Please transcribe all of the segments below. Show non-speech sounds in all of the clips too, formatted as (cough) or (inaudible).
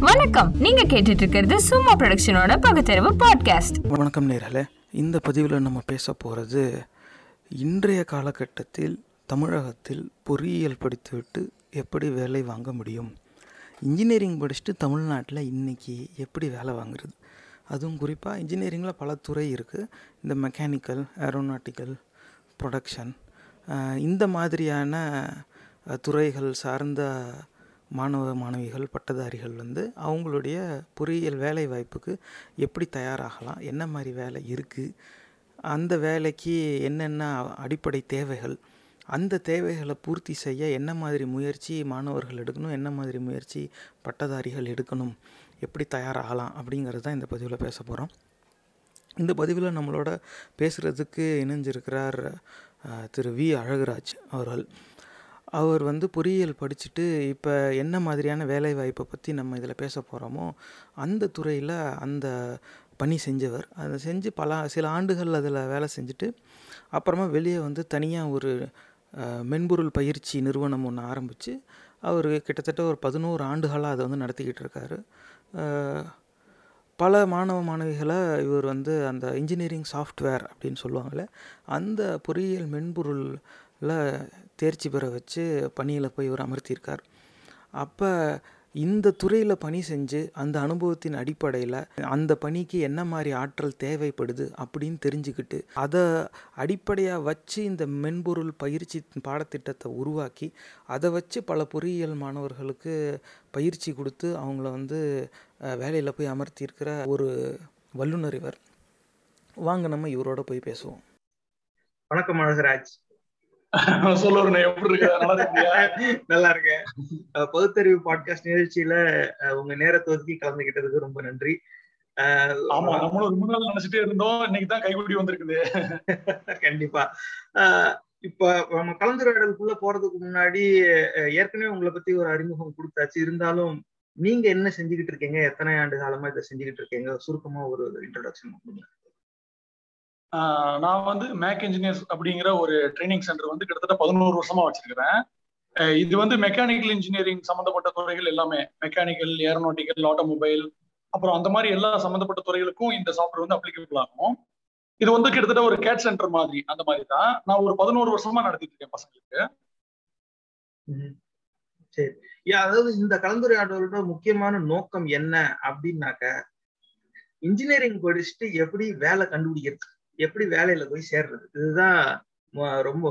வணக்கம். நீங்க கேட்டுட்டு இருக்கிறது சும்மா ப்ரொடக்ஷனோட பகுத்தறிவு பாட்காஸ்ட் வணக்கம் நேரலை இந்த பதிவில் நம்ம பேச போகிறது இன்றைய காலகட்டத்தில் தமிழகத்தில் பொறியியல் படித்துவிட்டு எப்படி வேலை வாங்க முடியும்? இன்ஜினியரிங் படிச்சுட்டு தமிழ்நாட்டில் இன்றைக்கி எப்படி வேலை வாங்குறது? அதுவும் குறிப்பாக இன்ஜினியரிங்கில் பல துறை இருக்குது இந்த மெக்கானிக்கல் ஏரோநாட்டிக்கல் ப்ரொடக்ஷன் இந்த மாதிரியான துறைகள் சார்ந்த மாணவ மாணவிகள் பட்டதாரிகள் வந்து அவங்களுடைய பொறியியல் வேலை வாய்ப்புக்கு எப்படி தயாராகலாம்? என்ன மாதிரி வேலை இருக்குது அந்த வேலைக்கு என்னென்ன அடிப்படை தேவைகள்? அந்த தேவைகளை பூர்த்தி செய்ய என்ன மாதிரி முயற்சி மாணவர்கள் எடுக்கணும்? என்ன மாதிரி முயற்சி பட்டதாரிகள் எடுக்கணும்? எப்படி தயாராகலாம்? அப்படிங்கிறது தான் இந்த பதிவில் பேச போகிறோம் இந்த பதிவில் நம்மளோட பேசுகிறதுக்கு இணைஞ்சிருக்கிறார் திரு வி. அழகுராஜ் அவர்கள். அவர் வந்து பொறியியல் படிச்சுட்டு இப்போ என்ன மாதிரியான வேலை வாய்ப்பை பற்றி நம்ம இதில் பேச போகிறோமோ அந்த துறையில் அந்த பணி செஞ்சவர். அதை செஞ்சு பல சில ஆண்டுகள் அதில் வேலை செஞ்சுட்டு அப்புறமா வெளியே வந்து தனியாக ஒரு மென்பொருள் பயிற்சி நிறுவனம் ஒன்று ஆரம்பித்து அவர் கிட்டத்தட்ட ஒரு பதினோரு ஆண்டுகளாக அதை வந்து நடத்திக்கிட்டு இருக்காரு. பல மாணவ மாணவிகளை இவர் வந்து அந்த இன்ஜினியரிங் சாஃப்ட்வேர் அப்படின்னு சொல்லுவாங்கள்ல அந்த பொறியியல் மென்பொருளில் தேர்ச்சி பெற வச்சு பணியில் போய் இவர் அமர்த்தியிருக்கார். அப்போ இந்த துறையில் பணி செஞ்சு அந்த அனுபவத்தின் அடிப்படையில் அந்த பணிக்கு என்ன மாதிரி ஆற்றல் தேவைப்படுது அப்படின்னு தெரிஞ்சுக்கிட்டு அதை அடிப்படையாக வச்சு இந்த மென்பொருள் பயிற்சி பாடத்திட்டத்தை உருவாக்கி அதை வச்சு பல பொறியியல் மாணவர்களுக்கு பயிற்சி கொடுத்து அவங்கள வந்து வேலையில் போய் அமர்த்தியிருக்கிற ஒரு வல்லுனர் இவர். வாங்க நம்ம இவரோட போய் பேசுவோம். வணக்கம் அழகராஜ் சொல்லுறேன் எப்படி இருக்க? நல்லா இருக்கியா? நல்லா இருக்கேன். பகுத்தறிவு பாட்காஸ்ட் நிகழ்ச்சியில உங்க நேரத்தை ஒதுக்கி கலந்துகிட்டதுக்கு ரொம்ப நன்றி. ஆமா நம்மளும் ரொம்ப நாள் நினைச்சிட்டே இருந்தோம். இன்னைக்கு தான் கைகூடி வந்திருக்குது. (laughs) கண்டிப்பா. இப்ப நம்ம கலந்துரையாடலுக்குள்ள போறதுக்கு முன்னாடி ஏற்கனவே உங்களை பத்தி ஒரு அறிமுகம் கொடுத்தாச்சு. இருந்தாலும் நீங்க என்ன செஞ்சுக்கிட்டு இருக்கீங்க? எத்தனை ஆண்டு காலமா இதை செஞ்சுக்கிட்டு இருக்கீங்க? சுருக்கமா ஒரு இன்ட்ரோடக்ஷன் கொடுங்க. நான் வந்து மேக் இன்ஜினியர்ஸ் அப்படிங்கிற ஒரு ட்ரைனிங் சென்டர் வந்து கிட்டத்தட்ட பதினோரு வருஷமா வச்சிருக்கிறேன். இது வந்து மெக்கானிக்கல் இன்ஜினியரிங் சம்பந்தப்பட்ட துறைகள் எல்லாமே. மெக்கானிக்கல் ஏரோநாட்டிக்கல் ஆட்டோமொபைல் அப்புறம் அந்த மாதிரி எல்லா சம்பந்தப்பட்ட துறைகளுக்கும் இந்த சாஃப்ட்வேர் வந்து அப்ளிகபிள் ஆகும். இது வந்து கிட்டத்தட்ட ஒரு கேட் சென்டர் மாதிரி அந்த மாதிரி தான். நான் ஒரு பதினோரு வருஷமா நடத்திட்டு இருக்கேன் பசங்களுக்கு. சரி. அதாவது இந்த கலந்துரையாடலோட முக்கியமான நோக்கம் என்ன அப்படின்னாக்க இன்ஜினியரிங் படிச்சுட்டு எப்படி வேலை கண்டுபிடிக்கிறது? எப்படி வேலையில போய் சேர்றது? இதுதான் ரொம்ப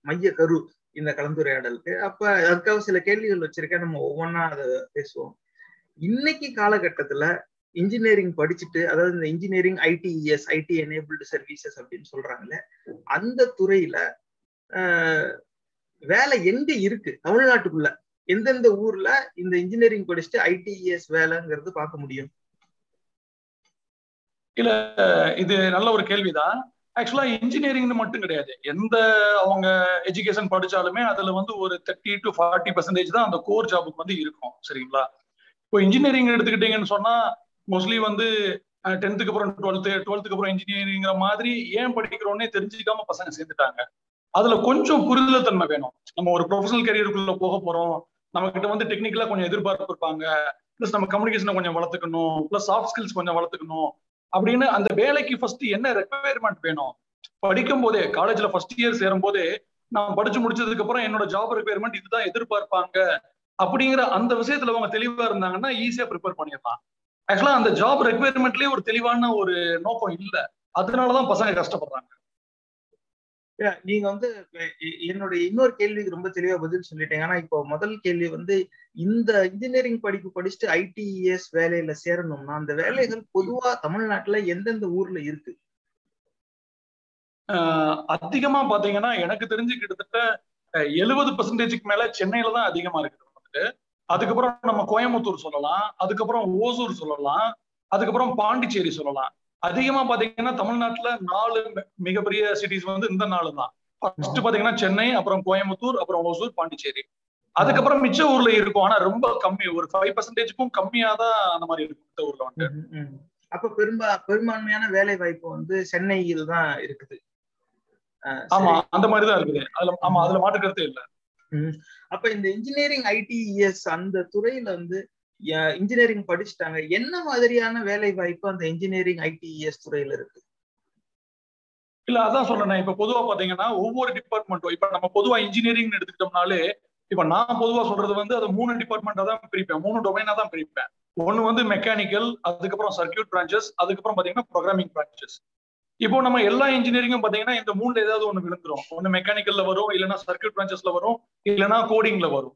மைய கரு இந்த கலந்துரையாடலுக்கு. அப்ப அதுக்காக சில கேள்விகள் வச்சிருக்கேன். நம்ம ஒவ்வொன்றா அதை பேசுவோம். இன்னைக்கு காலகட்டத்துல இன்ஜினியரிங் படிச்சுட்டு அதாவது இந்த engineering ITES IT enabled services அப்படின்னு சொல்றாங்கல்ல அந்த துறையில வேலை எங்க இருக்கு? தமிழ்நாட்டுக்குள்ள. எந்தெந்த ஊர்ல இந்த இன்ஜினியரிங் படிச்சுட்டு ஐடிஇஎஸ் வேலைங்கிறது பார்க்க முடியும்? இல்ல இது நல்ல ஒரு கேள்விதான். ஆக்சுவலா இன்ஜினியரிங்னு மட்டும் கிடையாது. எந்த அவங்க எஜுகேஷன் படிச்சாலுமே அதுல வந்து ஒரு தேர்ட்டி டு ஃபார்ட்டி பர்சன்டேஜ் தான் அந்த கோர் ஜாபுக்கு வந்து இருக்கும். சரிங்களா? இப்போ இன்ஜினியரிங் எடுத்துக்கிட்டீங்கன்னு சொன்னா மோஸ்ட்லி வந்து டென்த்துக்கு அப்புறம் டுவெல்த்து டுவெல்த்துக்கு அப்புறம் இன்ஜினியரிங்கிற மாதிரி ஏன் படிக்கிறோன்னே தெரிஞ்சுக்காம பசங்க சேர்ந்துட்டாங்க. அதுல கொஞ்சம் புரிதல் தன்மை வேணும். நம்ம ஒரு ப்ரொஃபஷனல் கரியருக்குள்ள போக போறோம். நம்ம கிட்ட வந்து டெக்னிக்கலா கொஞ்சம் எதிர்பார்ப்பு இருப்பாங்க. பிளஸ் நம்ம கம்யூனிகேஷனை கொஞ்சம் வளர்த்துக்கணும். பிளஸ் சாஃப்ட் ஸ்கில்ஸ் கொஞ்சம் வளர்த்துக்கணும். அப்படின்னு அந்த வேலைக்கு ஃபர்ஸ்ட் என்ன ரெக்குவயர்மெண்ட் வேணும்? படிக்கும் போதே காலேஜ்ல ஃபர்ஸ்ட் இயர் சேரும் போதே நான் படிச்சு முடிச்சதுக்கு அப்புறம் என்னோட ஜாப் ரெக்குவயர்மெண்ட் இதுதான் எதிர்பார்ப்பாங்க. அப்படிங்கிற அந்த விஷயத்துல அவங்க தெளிவா இருந்தாங்கன்னா ஈஸியா ப்ரிப்பேர் பண்ணிடலாம். ஆக்சுவலா அந்த ஜாப் ரெக்குவயர்மெண்ட்லயே ஒரு தெளிவான ஒரு நோக்கம் இல்ல. அதனாலதான் பசங்க கஷ்டப்படுறாங்க. நீங்க வந்து என்னுடைய இன்னொரு கேள்விக்கு ரொம்ப தெளிவா பதில் சொல்லிட்டீங்க. ஆனா இப்போ முதல் கேள்வி வந்து இந்த இன்ஜினியரிங் படிப்பு படிச்சுட்டு ஐடிஇஎஸ் வேலையில சேரணும்னா அந்த வேலைகள் பொதுவா தமிழ்நாட்டுல எந்தெந்த ஊர்ல இருக்கு? அதிகமா பாத்தீங்கன்னா எனக்கு தெரிஞ்சு கிட்டத்தட்ட எழுபது பர்சன்டேஜுக்கு மேல சென்னையில தான் அதிகமா இருக்குது வந்துட்டு. அதுக்கப்புறம் நம்ம கோயம்புத்தூர் சொல்லலாம் அதுக்கப்புறம் ஓசூர் சொல்லலாம் அதுக்கப்புறம் பாண்டிச்சேரி சொல்லலாம். அதிகமா பாத்தீங்கன்னா தமிழ்நாட்டுல நாலு மிகப்பெரிய சிட்டிஸ் வந்து இந்த நாலு தான். ஃபர்ஸ்ட் பாத்தீங்கன்னா சென்னை அப்புறம் கோயம்புத்தூர் அப்புறம் ஓசூர் பாண்டிச்சேரி. அதுக்கப்புறம் மிச்ச ஊர்ல இருக்கும். ஆனா ரொம்ப கம்மி. ஒரு ஃபைவ் பர்சன்டேஜுக்கும் கம்மியா தான் அந்த மாதிரி இருக்கும் இந்த ஊர்ல வந்து ம், ம். அப்ப பெரும்பா பெரும்பான்மையான வேலை வாய்ப்பு வந்து சென்னையில் தான் இருக்குது. ஆமா. அந்த மாதிரி தான் இருக்குது. அதுல ஆமா அதுல மாற்று கருத்தே இல்ல. அப்ப இந்த இன்ஜினியரிங் ஐடிஇஎஸ் அந்த துறையில வந்து இன்ஜினியரிங் படிச்சுட்டாங்க. என்ன மாதிரியான வேலை வாய்ப்பு அந்த இன்ஜினியரிங் ஐடிஇஎஸ் துறையில இருக்கு? இல்ல அதான் சொல்றேன். இப்ப பொதுவா பாத்தீங்கன்னா ஒவ்வொரு டிபார்ட்மெண்ட்டும் இப்ப நம்ம பொதுவா இன்ஜினியரிங் எடுத்துக்கிட்டோம்னாலே இப்ப நான் பொதுவா சொல்றது வந்து அது மூணு டிபார்ட்மெண்டா தான் பிரிப்பேன். மூணு டொமைனா தான் பிரிப்பேன். ஒன்னு வந்து மெக்கானிக்கல் அதுக்கப்புறம் சர்க்கியூட் பிரான்ச்சஸ் அதுக்கப்புறம் பாத்தீங்கன்னா ப்ரோக்ராமிங் பிரான்ச்சஸ் இப்போ நம்ம எல்லா இன்ஜினியரிங்கும் பாத்தீங்கன்னா இந்த மூணுல ஏதாவது ஒண்ணு விழுந்துரும். ஒன்னு மெக்கானிக்கல்ல வரும் இல்லைன்னா சர்க்கியூட் பிரான்ச்சஸ்ல வரும் இல்லைன்னா கோடிங்ல வரும்.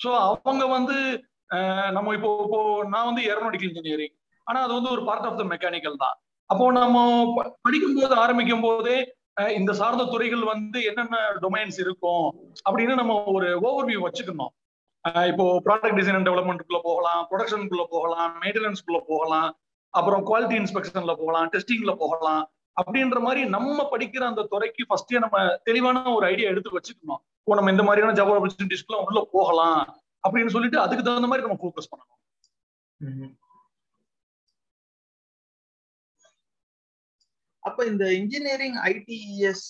ஸோ அவங்க வந்து நம்ம இப்போ இப்போ நான் வந்து ஏரோநாட்டிக்கல் இன்ஜினியரிங் ஆனா அது வந்து ஒரு பார்ட் ஆஃப் த மெக்கானிக்கல் தான். அப்போ நம்ம படிக்கும் போது ஆரம்பிக்கும் போதே இந்த சார்ந்த துறைகள் வந்து என்னென்ன டொமைன்ஸ் இருக்கும் அப்படின்னு நம்ம ஒரு ஓவர்வியூ வச்சுக்கணும். இப்போ ப்ராடக்ட் டிசைன் அண்ட் டெவலப்மெண்ட்டுக்குள்ள போகலாம் ப்ரொடக்ஷனுக்குள்ள போகலாம் மெயின்டெனன்ஸ்குள்ள போகலாம் அப்புறம் குவாலிட்டி இன்ஸ்பெக்ஷன்ல போகலாம் டெஸ்டிங்ல போகலாம் அப்படின்ற மாதிரி நம்ம படிக்கிற அந்த துறைக்கு ஃபர்ஸ்டே நம்ம தெளிவான ஒரு ஐடியா எடுத்து வச்சுக்கணும். இப்போ நம்ம இந்த மாதிரியான ஜாப் ஆப்பர்ச்சுனிட்டிஸ்க்குள்ள உள்ள போகலாம் அப்படின்னு சொல்லிட்டு அதுக்கு தகுந்த மாதிரி நம்ம ஃபோக்கஸ் பண்ணணும். அப்ப இந்த இன்ஜினியரிங் ஐடிஇஎஸ்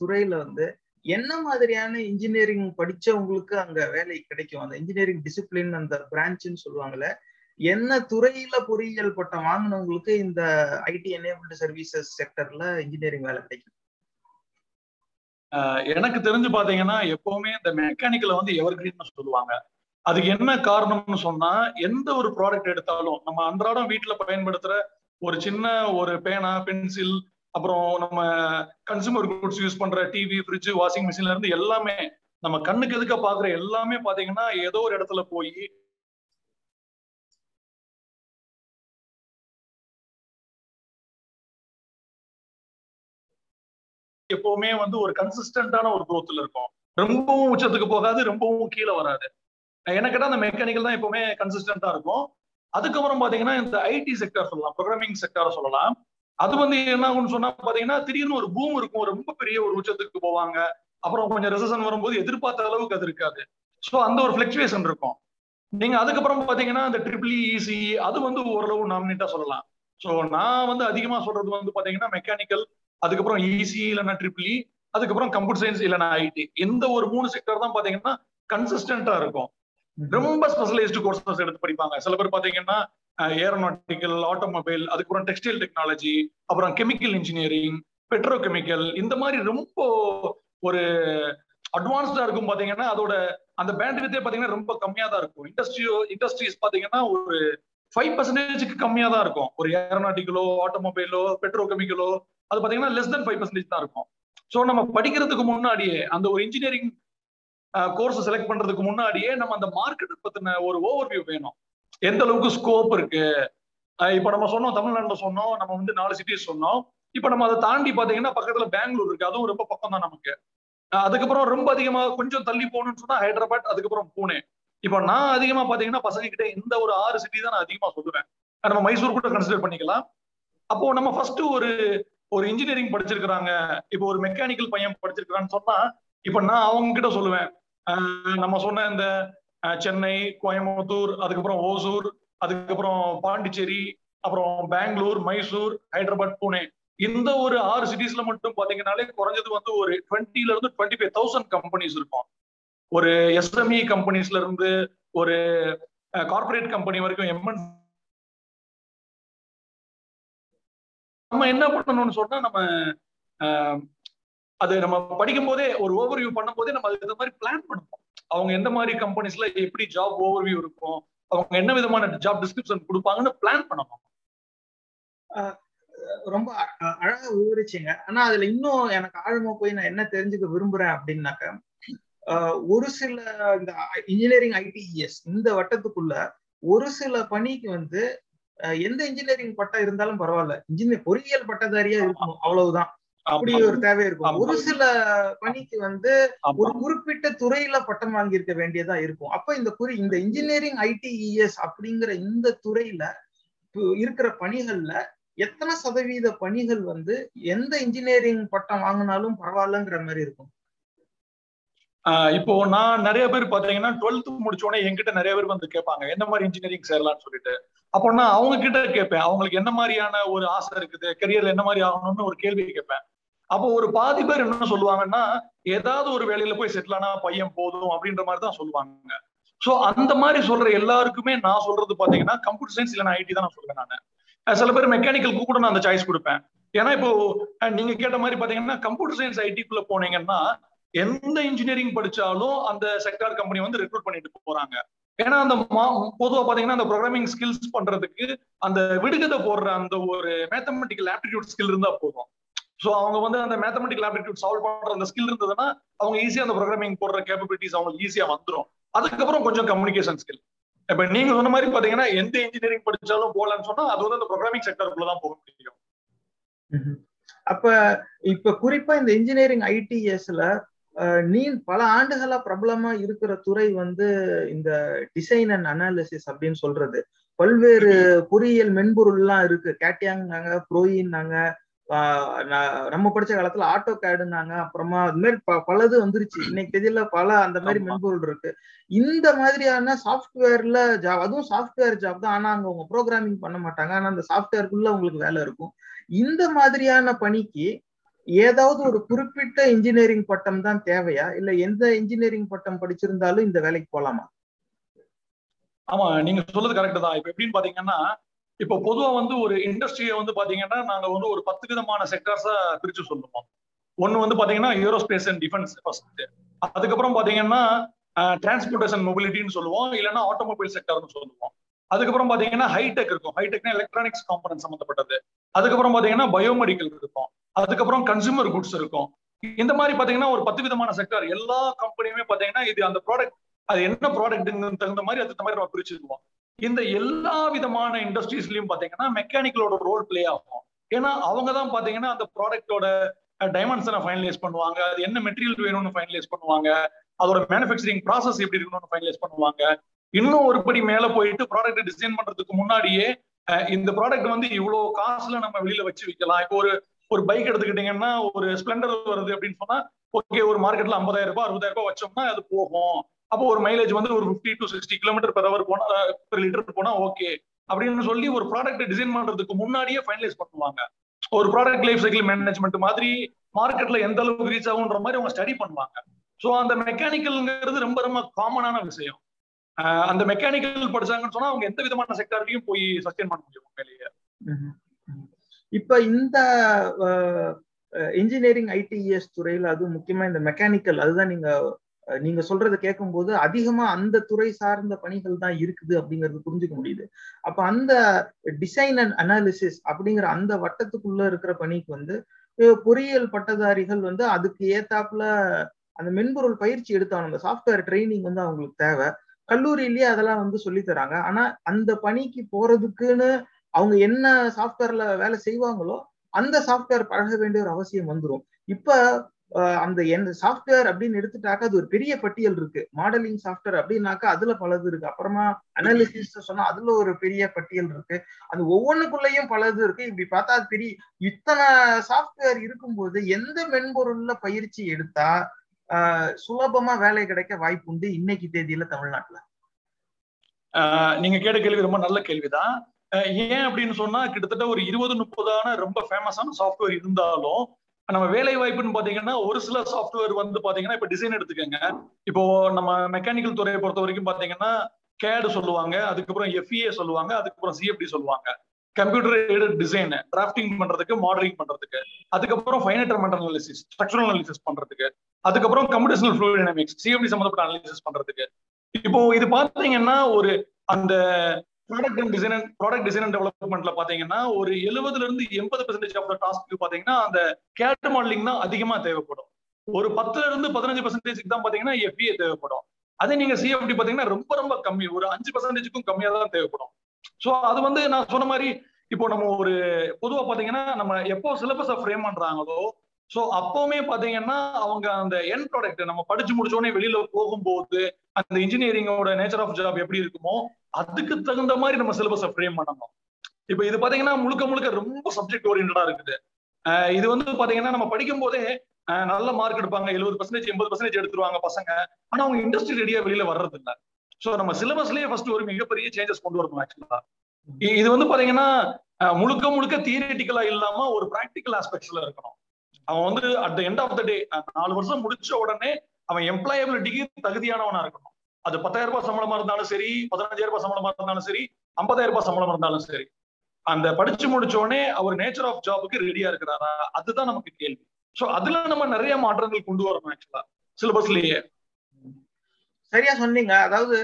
துறையில வந்து என்ன மாதிரியான இன்ஜினியரிங் படிச்சவங்களுக்கு அங்க வேலை கிடைக்கும்? அந்த இன்ஜினியரிங் டிசிப்ளின் அந்த பிரான்ச்னு சொல்லுவாங்கல்ல என்ன துறையில பொறியியல் பட்டம் வாங்கினவங்களுக்கு இந்த ஐடி எனேபிள்டு சர்வீசஸ் செக்டர்ல இன்ஜினியரிங் வேலை கிடைக்கும்? எனக்கு தெரிஞ்சு பாத்தீங்கன்னா எப்பவுமே இந்த மெக்கானிக்கல வந்து எவர் கிரீன் சொல்லுவாங்க. அதுக்கு என்ன காரணம்னு சொன்னா எந்த ஒரு ப்ராடக்ட் எடுத்தாலும் நம்ம அன்றாடம் வீட்டுல பயன்படுத்துற ஒரு சின்ன ஒரு பேனா பென்சில் அப்புறம் நம்ம கன்சூமர் குட்ஸ் யூஸ் பண்ற டிவி ஃப்ரிட்ஜ் வாஷிங் மிஷின்ல இருந்து எல்லாமே நம்ம கண்ணுக்கு எதுக்க பாக்குற எல்லாமே பாத்தீங்கன்னா ஏதோ ஒரு இடத்துல போய் எப்பவுமே வந்து ஒரு கன்சிஸ்டன்டான ஒரு குரோத்ல இருக்கும். ரொம்பவும் உச்சத்துக்கு போகாது ரொம்பவும் கீழே வராது. எனக்கு கேட்டா அந்த மெக்கானிக்கல் தான் எப்பவுமே கன்சிஸ்டன்டா இருக்கும். அதுக்கப்புறம் பாத்தீங்கன்னா இந்த ஐடி செக்டர் சொல்லலாம் ப்ரோக்ராமிங் செக்டர் சொல்லலாம். அது வந்து என்ன ஆகும்னு சொன்னா பாத்தீங்கன்னா திடீர்னு ஒரு பூம் இருக்கும். ரொம்ப பெரிய ஒரு உச்சத்துக்கு போவாங்க. அப்புறம் கொஞ்சம் ரெசன் வரும்போது எதிர்பார்த்த அளவுக்கு அது இருக்காது. ஸோ அந்த ஒரு ஃபிளக்சுவேஷன் இருக்கும். நீங்க அதுக்கப்புறம் பாத்தீங்கன்னா இந்த ட்ரிபிள் இசி அது வந்து ஓரளவு நாமினேட்டா சொல்லலாம். ஸோ நான் வந்து அதிகமா சொல்றது வந்து பாத்தீங்கன்னா மெக்கானிக்கல் அதுக்கப்புறம் இசி e இல்லைன்னா ட்ரிபிள் e, அதுக்கப்புறம் கம்ப்யூட்டர் சயின்ஸ் இல்லைன்னா ஐடி இந்த ஒரு மூணு செக்டர் தான் பாத்தீங்கன்னா கன்சிஸ்டன்டா இருக்கும். ரொம்ப ஸ்பெஷலைஸ்டு கோர்சஸ் எடுத்து படிப்பாங்க. சில பேர் பாத்தீங்கன்னா ஏரோநாட்டிக்கல் ஆட்டோமொபைல் அதுக்கப்புறம் டெக்ஸ்டைல் டெக்னாலஜி அப்புறம் கெமிக்கல் இன்ஜினியரிங் பெட்ரோ கெமிக்கல் இந்த மாதிரி ரொம்ப ஒரு அட்வான்ஸ்டா இருக்கும் பாத்தீங்கன்னா அதோட அந்த பேண்ட் வித்தே பாத்தீங்கன்னா ரொம்ப கம்மியா தான் இருக்கும். இண்டஸ்ட்ரியோ இண்டஸ்ட்ரீஸ் பாத்தீங்கன்னா ஒரு ஃபைவ் பர்சன்டேஜுக்கு கம்மியா தான் இருக்கும். ஒரு ஏரோநாட்டிக்கலோ ஆட்டோமொபைலோ பெட்ரோ கெமிக்கலோ அது பாத்தீங்கன்னா லெஸ் தென் ஃபைவ் பர்சன்டேஜ் தான் இருக்கும். ஸோ நம்ம படிக்கிறதுக்கு முன்னாடியே அந்த ஒரு இன்ஜினியரிங் கோர்ஸ் செலக்ட் பண்றதுக்கு முன்னாடியே நம்ம அந்த மார்க்கெட் பத்தின ஒரு ஓவர்வியூ வேணும். எந்த அளவுக்கு ஸ்கோப் இருக்கு? இப்ப நம்ம சொன்னோம் தமிழ்நாட்டில் சொன்னோம் நம்ம வந்து நாலு சிட்டிஸ் சொன்னோம். இப்ப நம்ம அதை தாண்டி பாத்தீங்கன்னா பக்கத்துல பெங்களூர் இருக்கு. அதுவும் ரொம்ப பக்கம் தான் நமக்கு. அதுக்கப்புறம் ரொம்ப அதிகமா கொஞ்சம் தள்ளி போகணும்னு சொன்னா ஹைதராபாத் அதுக்கப்புறம் பூனே. இப்ப நான் அதிகமா பாத்தீங்கன்னா பசங்க கிட்ட இந்த ஒரு ஆறு சிட்டி தான் நான் அதிகமா சொல்லுவேன். நம்ம மைசூர் கூட கன்சிடர் பண்ணிக்கலாம். அப்போ நம்ம ஃபர்ஸ்ட் ஒரு ஒரு இன்ஜினியரிங் படிச்சிருக்கிறாங்க. இப்போ ஒரு மெக்கானிக்கல் பையன் படிச்சிருக்கிறான்னு சொன்னா இப்ப நான் அவங்க கிட்ட சொல்லுவேன் நம்ம சொன்ன இந்த சென்னை கோயம்புத்தூர் அதுக்கப்புறம் ஓசூர் அதுக்கப்புறம் பாண்டிச்சேரி அப்புறம் பெங்களூர் மைசூர் ஹைதராபாத் புனே. இந்த ஒரு ஆறு சிட்டிஸ்ல மட்டும் பாத்தீங்கன்னாலே குறைஞ்சது வந்து ஒரு டுவெண்ட்டில இருந்து டுவெண்ட்டி ஃபைவ் தௌசண்ட் கம்பெனிஸ் இருக்கும். ஒரு எஸ்எம்இ கம்பெனிஸ்ல இருந்து ஒரு கார்பரேட் கம்பெனி வரைக்கும் எம்என் நம்ம என்ன பண்ணணும்னு சொன்னா நம்ம அது நம்ம படிக்கும் போதே ஒரு ஓவர்வியூ பண்ணும் போதே நம்ம அதுக்கு மாதிரி பிளான் பண்ணுவோம். அவங்க எந்த மாதிரி கம்பெனிஸ்ல எப்படி ஜாப் ஓவர்வியூ இருக்கும்? அவங்க என்ன விதமான ஜாப் டிஸ்கிரிப்ஷன் கொடுப்பாங்கன்னு பிளான் பண்ணணும். ரொம்ப அழகா விவரிச்சிங்க. ஆனா அதுல இன்னும் எனக்கு ஆழமா போய் நான் என்ன தெரிஞ்சுக்க விரும்புறேன் அப்படின்னாக்க ஒரு சில இந்த இன்ஜினியரிங் ஐடிஇஎஸ் இந்த வட்டத்துக்குள்ள ஒரு சில பணிக்கு வந்து எந்த இன்ஜினியரிங் பட்டம் இருந்தாலும் பரவாயில்ல. இன்ஜினியர் பொறியியல் பட்டதாரியா இருக்கணும். அவ்வளவுதான். அப்படி ஒரு தேவை இருக்கும். ஒரு சில பணிக்கு வந்து ஒரு குறிப்பிட்ட துறையில பட்டம் வாங்கியிருக்க வேண்டியதா இருக்கும். அப்ப இந்த குறி இந்த இன்ஜினியரிங் ஐடிஇஎஸ் அப்படிங்கிற இந்த துறையில இருக்கிற பணிகள்ல எத்தனை சதவீத பணிகள் வந்து எந்த இன்ஜினியரிங் பட்டம் வாங்கினாலும் பரவாயில்லங்கிற மாதிரி இருக்கும்? இப்போ நான் நிறைய பேர் பாத்தீங்கன்னா டுவெல்த் முடிச்சோடனே என்கிட்ட நிறைய பேர் வந்து கேட்பாங்க என்ன மாதிரி இன்ஜினியரிங் சேரலாம்னு சொல்லிட்டு. அப்போ நான் அவங்க கிட்ட கேட்பேன் அவங்களுக்கு என்ன மாதிரியான ஒரு ஆசை இருக்குது? கெரியர்ல என்ன மாதிரி ஆகணும்னு ஒரு கேள்வி கேட்பேன். அப்போ ஒரு பாதி பேர் என்ன சொல்லுவாங்கன்னா ஏதாவது ஒரு வேலையில போய் செட்டில் ஆனா பையன் போதும் அப்படின்ற மாதிரி தான் சொல்லுவாங்க. சோ அந்த மாதிரி சொல்ற எல்லாருக்குமே நான் சொல்றது பாத்தீங்கன்னா கம்ப்யூட்டர் சயின்ஸ் இல்ல ஐடி தான் நான் சொல்றேன் நான். சில பேர் மெக்கானிக்கல் கூட நான் அந்த சாய்ஸ் கொடுப்பேன். ஏன்னா இப்போ நீங்க கேட்ட மாதிரி பாத்தீங்கன்னா கம்ப்யூட்டர் சயின்ஸ் ஐடிக்குள்ள போனீங்கன்னா எந்த இன்ஜினியரிங் படிச்சாலும் அந்த செக்டார் கம்பெனி வந்து ரெக்ரூட் பண்ணிட்டு போறாங்க. ஏன்னா அந்த பொதுவா பாத்தீங்கன்னா அந்த ப்ரோக்ராமிங் ஸ்கில்ஸ் பண்றதுக்கு அந்த விடுகதை போடுற அந்த ஒரு மேத்தமெட்டிக்கல் ஆப்டிடியூட் ஸ்கில் இருந்தா போதும். ஸோ அவங்க வந்து அந்த மேத்தமெட்டிக்கல் ஆப்டிடியூட் சால்வ் பண்ற அந்த ஸ்கில் இருந்ததுன்னா அவங்க ஈஸியா அந்த ப்ரோக்ராமிங் போடுற கேப்பபிலிட்டிஸ் அவங்களுக்கு ஈஸியா வந்துடும் அதுக்கப்புறம் கொஞ்சம் கம்யூனிகேஷன் ஸ்கில் இப்ப நீங்க சொன்ன மாதிரி பாத்தீங்கன்னா எந்த இன்ஜினியரிங் படிச்சாலும் போகலான்னு சொன்னா அது வந்து அந்த ப்ரோக்ராமிங் செக்டருக்குள்ள தான் போக முடியும். அப்ப இப்ப குறிப்பா இந்த இன்ஜினியரிங் ஐடிஎஸ்ல நீ பல ஆண்டுகளா பிரபலமா இருக்கிற துறை வந்து இந்த டிசைன் அண்ட் அனாலிசிஸ் அப்படின்னு சொல்றது. பல்வேறு பொறியியல் மென்பொருள்லாம் இருக்கு. கேட்டியாங்னாங்க ப்ரோயின்னாங்க நம்ம படிச்ச காலத்துல ஆட்டோ கேடுனாங்க அப்புறமா அது மாதிரி பலது வந்துருச்சு. இன்னைக்கு தெரியல பல அந்த மாதிரி மென்பொருள் இருக்கு. இந்த மாதிரியான சாஃப்ட்வேர்ல ஜாப் அதுவும் சாஃப்ட்வேர் ஜாப் தான். ஆனா அங்க அவங்க ப்ரோக்ராமிங் பண்ண மாட்டாங்க. ஆனா அந்த சாஃப்ட்வேருக்குள்ள உங்களுக்கு வேலை இருக்கும். இந்த மாதிரியான பணிக்கு ஏதாவது ஒரு குறிப்பிட்ட இன்ஜினியரிங் பட்டம் தான் தேவையா? இல்ல எந்த இன்ஜினியரிங் பட்டம் படிச்சிருந்தாலும் இந்த வேலைக்கு போலாமா? ஆமா நீங்க சொல்றது கரெக்ட் தான். இப்ப எப்படின்னு பாத்தீங்கன்னா இப்போ பொதுவா வந்து ஒரு இண்டஸ்ட்ரியை வந்து பாத்தீங்கன்னா நாங்க வந்து ஒரு பத்து விதமான செக்டர்ஸா பிரிச்சு சொல்லுவோம். ஒன்னு வந்து பாத்தீங்கன்னா ஏரோஸ்பேஸ் அண்ட் டிஃபென்ஸ் ஃபர்ஸ்ட் அதுக்கப்புறம் பாத்தீங்கன்னா டிரான்ஸ்போர்டேஷன் மொபிலிட்டின்னு சொல்லுவோம். இல்லைன்னா ஆட்டோமொபைல் செக்டர்னு சொல்லுவோம். அதுக்கப்புறம் பாத்தீங்கன்னா ஹைடெக் இருக்கும். ஹைடெக்னா எலக்ட்ரானிக்ஸ் காம்பனன்ட் சம்பந்தப்பட்டது. அதுக்கப்புறம் பாத்தீங்கன்னா பயோமெடிக்கல் இருக்கும். அதுக்கப்புறம் கன்சூமர் குட்ஸ் இருக்கும். இந்த மாதிரி பாத்தீங்கன்னா ஒரு பத்து விதமான செக்டர் எல்லா கம்பெனியுமே பாத்தீங்கன்னா இது அந்த ப்ராடக்ட் அது என்ன ப்ராடக்ட் தகுந்த மாதிரி அதுக்கு மாதிரி நம்ம பிரிச்சுக்குவோம். இந்த எல்லா விதமான இண்டஸ்ட்ரீஸ்லயும் பாத்தீங்கன்னா மெக்கானிக்கலோட ரோல் பிளே ஆகும். ஏன்னா அவங்க தான் பாத்தீங்கன்னா அந்த ப்ராடக்டோட டைமென்ஷனை ஃபைனலைஸ் பண்ணுவாங்க. அது என்ன மெட்டீரியல் வேணும்னு ஃபைனலைஸ் பண்ணுவாங்க. அதோட மேனுஃபேக்சரிங் ப்ராசஸ் எப்படி இருக்கணும்னு ஃபைனலைஸ் பண்ணுவாங்க. இன்னும் ஒரு படி மேல போயிட்டு ப்ராடக்ட் டிசைன் பண்றதுக்கு முன்னாடியே இந்த ப்ராடக்ட் வந்து இவ்வளவு காசுல நம்ம வெளியில வச்சு விற்கலாம் இப்போ ஒரு ஒரு பைக் எடுத்துக்கிட்டீங்கன்னா ஒரு ஸ்பிளண்டர் வருது அப்படின்னு சொன்னா ஓகே ஒரு மார்க்கெட்ல ஐம்பதாயிரம் ரூபாய் அறுபதாயிரம் ரூபாய் வச்சோம்னா அது போகும். அப்போ ஒரு மைலேஜ் வந்து ஒரு fifty to sixty kilometre per hour போனா பெர் லிட்டர் போனா ஓகே அப்படின்னு சொல்லி ஒரு ப்ராடக்ட் டிசைன் பண்றதுக்கு முன்னாடியே ஃபைனலைஸ் பண்ணுவாங்க. ஒரு ப்ராடக்ட் லைஃப் சைக்கிள் மேனேஜ்மெண்ட் மாதிரி மார்க்கெட்ல எந்த அளவுக்கு ரீச் ஆகுன்ற மாதிரி அவங்க ஸ்டடி பண்ணுவாங்க. ஸோ அந்த மெக்கானிக்கல்ங்கிறது ரொம்ப ரொம்ப காமனான விஷயம். அந்த மெக்கானிக்கல் படிச்சாங்கன்னு சொன்னா அவங்க எந்த விதமான செக்டர்லயும் போய் சஸ்டெயின் பண்ண முடியும் உண்மையிலேயே. இப்ப இந்த இன்ஜினியரிங் ஐடிஎஸ் துறையில அதுவும் முக்கியமா இந்த மெக்கானிக்கல் அதுதான் நீங்க நீங்க சொல்றதை கேட்கும்போது அதிகமா அந்த துறை சார்ந்த பணிகள் தான் இருக்குது அப்படிங்கிறது புரிஞ்சுக்க முடியுது. அப்ப அந்த டிசைன் அண்ட் அனாலிசிஸ் அப்படிங்கிற அந்த வட்டத்துக்குள்ள இருக்கிற பணிக்கு வந்து பொறியியல் பட்டதாரிகள் வந்து அதுக்கு ஏத்தாப்புல அந்த மென்பொருள் பயிற்சி எடுத்தாங்க அந்த சாஃப்ட்வேர் ட்ரைனிங் வந்து அவங்களுக்கு தேவை. கல்லூரியிலேயே அதெல்லாம் வந்து சொல்லி தராங்க. ஆனா அந்த பணிக்கு போறதுக்குன்னு அவங்க என்ன சாஃப்ட்வேர்ல வேலை செய்வாங்களோ அந்த சாஃப்ட்வேர் பழக வேண்டிய ஒரு அவசியம் வந்துடும் இப்ப அந்த எந்த சாஃப்ட்வேர் அப்படின்னு எடுத்துட்டாக்க அது ஒரு பெரிய பட்டியல் இருக்கு. மாடலிங் சாஃப்ட்வேர் அப்படின்னாக்கா அதுல பலது இருக்கு. அப்புறமா அனாலிசிஸ் சொன்னா அதுல ஒரு பெரிய பட்டியல் இருக்கு. அது ஒவ்வொன்றுக்குள்ளேயும் பலது இருக்கு. இப்படி பார்த்தா அது பெரிய இத்தனை சாஃப்ட்வேர் இருக்கும்போது எந்த மென்பொருள்ல பயிற்சி எடுத்தா சுலபமா வேலை கிடைக்க வாய்ப்பு உண்டு இன்னைக்கு தேதியில தமிழ்நாட்டுல? நீங்க கேட்ட கேள்வி ரொம்ப நல்ல கேள்விதான். ஏன் அப்படின்னு சொன்னா கிட்டத்தட்ட ஒரு இருபது முப்பதான ரொம்ப ஃபேமஸான சாஃப்ட்வேர் இருந்தாலும் நம்ம வேலை வாய்ப்புன்னு பாத்தீங்கன்னா ஒரு சில சாஃப்ட்வேர் வந்து பாத்தீங்கன்னா இப்ப டிசைன் எடுத்துக்கோங்க. இப்போ நம்ம மெக்கானிக்கல் துறையை பொறுத்த வரைக்கும் பாத்தீங்கன்னா கேடு சொல்லுவாங்க அதுக்கப்புறம் எஃப்இஏ சொல்லுவாங்க அதுக்கப்புறம் சிஎஃப்டி சொல்லுவாங்க. கம்ப்யூட்டர் எய்டட் டிசைன் டிராஃப்டிங் பண்றதுக்கு மாடலிங் பண்றதுக்கு அதுக்கப்புறம் ஃபைனட்டர் மென்டல் அனாலிசிஸ் ஸ்ட்ரக்சரல் அனாலிசிஸ் பண்றதுக்கு அதுக்கப்புறம் கம்ப்யூட்டேஷனல் ஃப்ளூயிட் சிஎஃப்டி சம்மந்தப்பட்ட அனாலிசிஸ் பண்றதுக்கு. இப்போ இது பாத்தீங்கன்னா ஒரு அந்த product and design product design and டெவலப்மெண்ட்ல பாத்தீங்கன்னா ஒரு எழுபதுல இருந்து எண்பது பெர்சன்டேஜ் ஆஃப் டாஸ்க்கு பாத்தீங்கன்னா அந்த கேட் மாடலிங் தான் அதிகமா தேவைப்படும். ஒரு பத்துல இருந்து பதினஞ்சு பர்சன்டேஜ்க்கு தான் பாத்தீங்கன்னா எஃபிஏ தேவைப்படும். அதே நீங்க சிஎஃப்டி பாத்தீங்கன்னா ரொம்ப ரொம்ப கம்மி. ஒரு அஞ்சு பெர்சன்டேஜுக்கும் கம்மியா தான் தேவைப்படும். ஸோ அது வந்து நான் சொன்ன மாதிரி இப்போ நம்ம ஒரு பொதுவா பாத்தீங்கன்னா நம்ம எப்போ சிலபஸை ஃப்ரேம் பண்றாங்களோ ஸோ அப்பவுமே பாத்தீங்கன்னா அவங்க அந்த என் ப்ராடக்ட் நம்ம படிச்சு முடிச்சோடனே வெளியில போகும்போது அந்த இன்ஜினியரிங்கோட நேச்சர் ஆஃப் ஜாப் எப்படி இருக்குமோ அதுக்கு தகுந்த மாதிரி நம்ம சிலபஸை ஃப்ரேம் பண்ணணும். இப்போ இது பாத்தீங்கன்னா முழுக்க முழுக்க ரொம்ப சப்ஜெக்ட் ஓரியன்டா இருக்குது இது வந்து பாத்தீங்கன்னா நம்ம படிக்கும் போதே நல்ல மார்க் எடுப்பாங்க. எழுபது பர்சன்டேஜ் எண்பது பர்சன்டேஜ் எடுத்துருவாங்க பசங்க. ஆனா அவங்க இண்டஸ்ட்ரி ரெடியா வெளியில வர்றது இல்ல ஸோ நம்ம சிலபஸ்லயே ஃபர்ஸ்ட் ஒரு மிகப்பெரிய சேஞ்சஸ் கொண்டு வரணும் ஆக்சுவலா இது வந்து பாத்தீங்கன்னா முழுக்க முழுக்க தியரிட்டிக்கலா இல்லாம ஒரு ப்ராக்டிக்கல் ஆஸ்பெக்ட்ஸ்ல இருக்கணும். அவன் வந்து at the end of the day நாலு வருஷம் முடிச்ச உடனே அவன் எம்ப்ளாயபிலிட்டிக்கு தகுதியானவனா இருக்கணும். அது பத்தாயிரம் ரூபாய் சம்பளமா இருந்தாலும் சரி பதினஞ்சாயிரம் ரூபாய் சம்பளமா இருந்தாலும் சரி ஐம்பதாயிரம் ரூபாய் சம்பளமா இருந்தாலும் சரி. அந்த படிச்சு முடிச்ச உடனே அவர் நேச்சர் ஆஃப் ஜாபுக்கு ரெடியா இருக்கிறாரா? அதுதான் நமக்கு கேள்வி. சோ அதுல நம்ம நிறைய மாற்றங்கள் கொண்டு வரணும் ஆக்சுவலா சிலபஸ்லயே சரியா சொன்னீங்க. அதாவது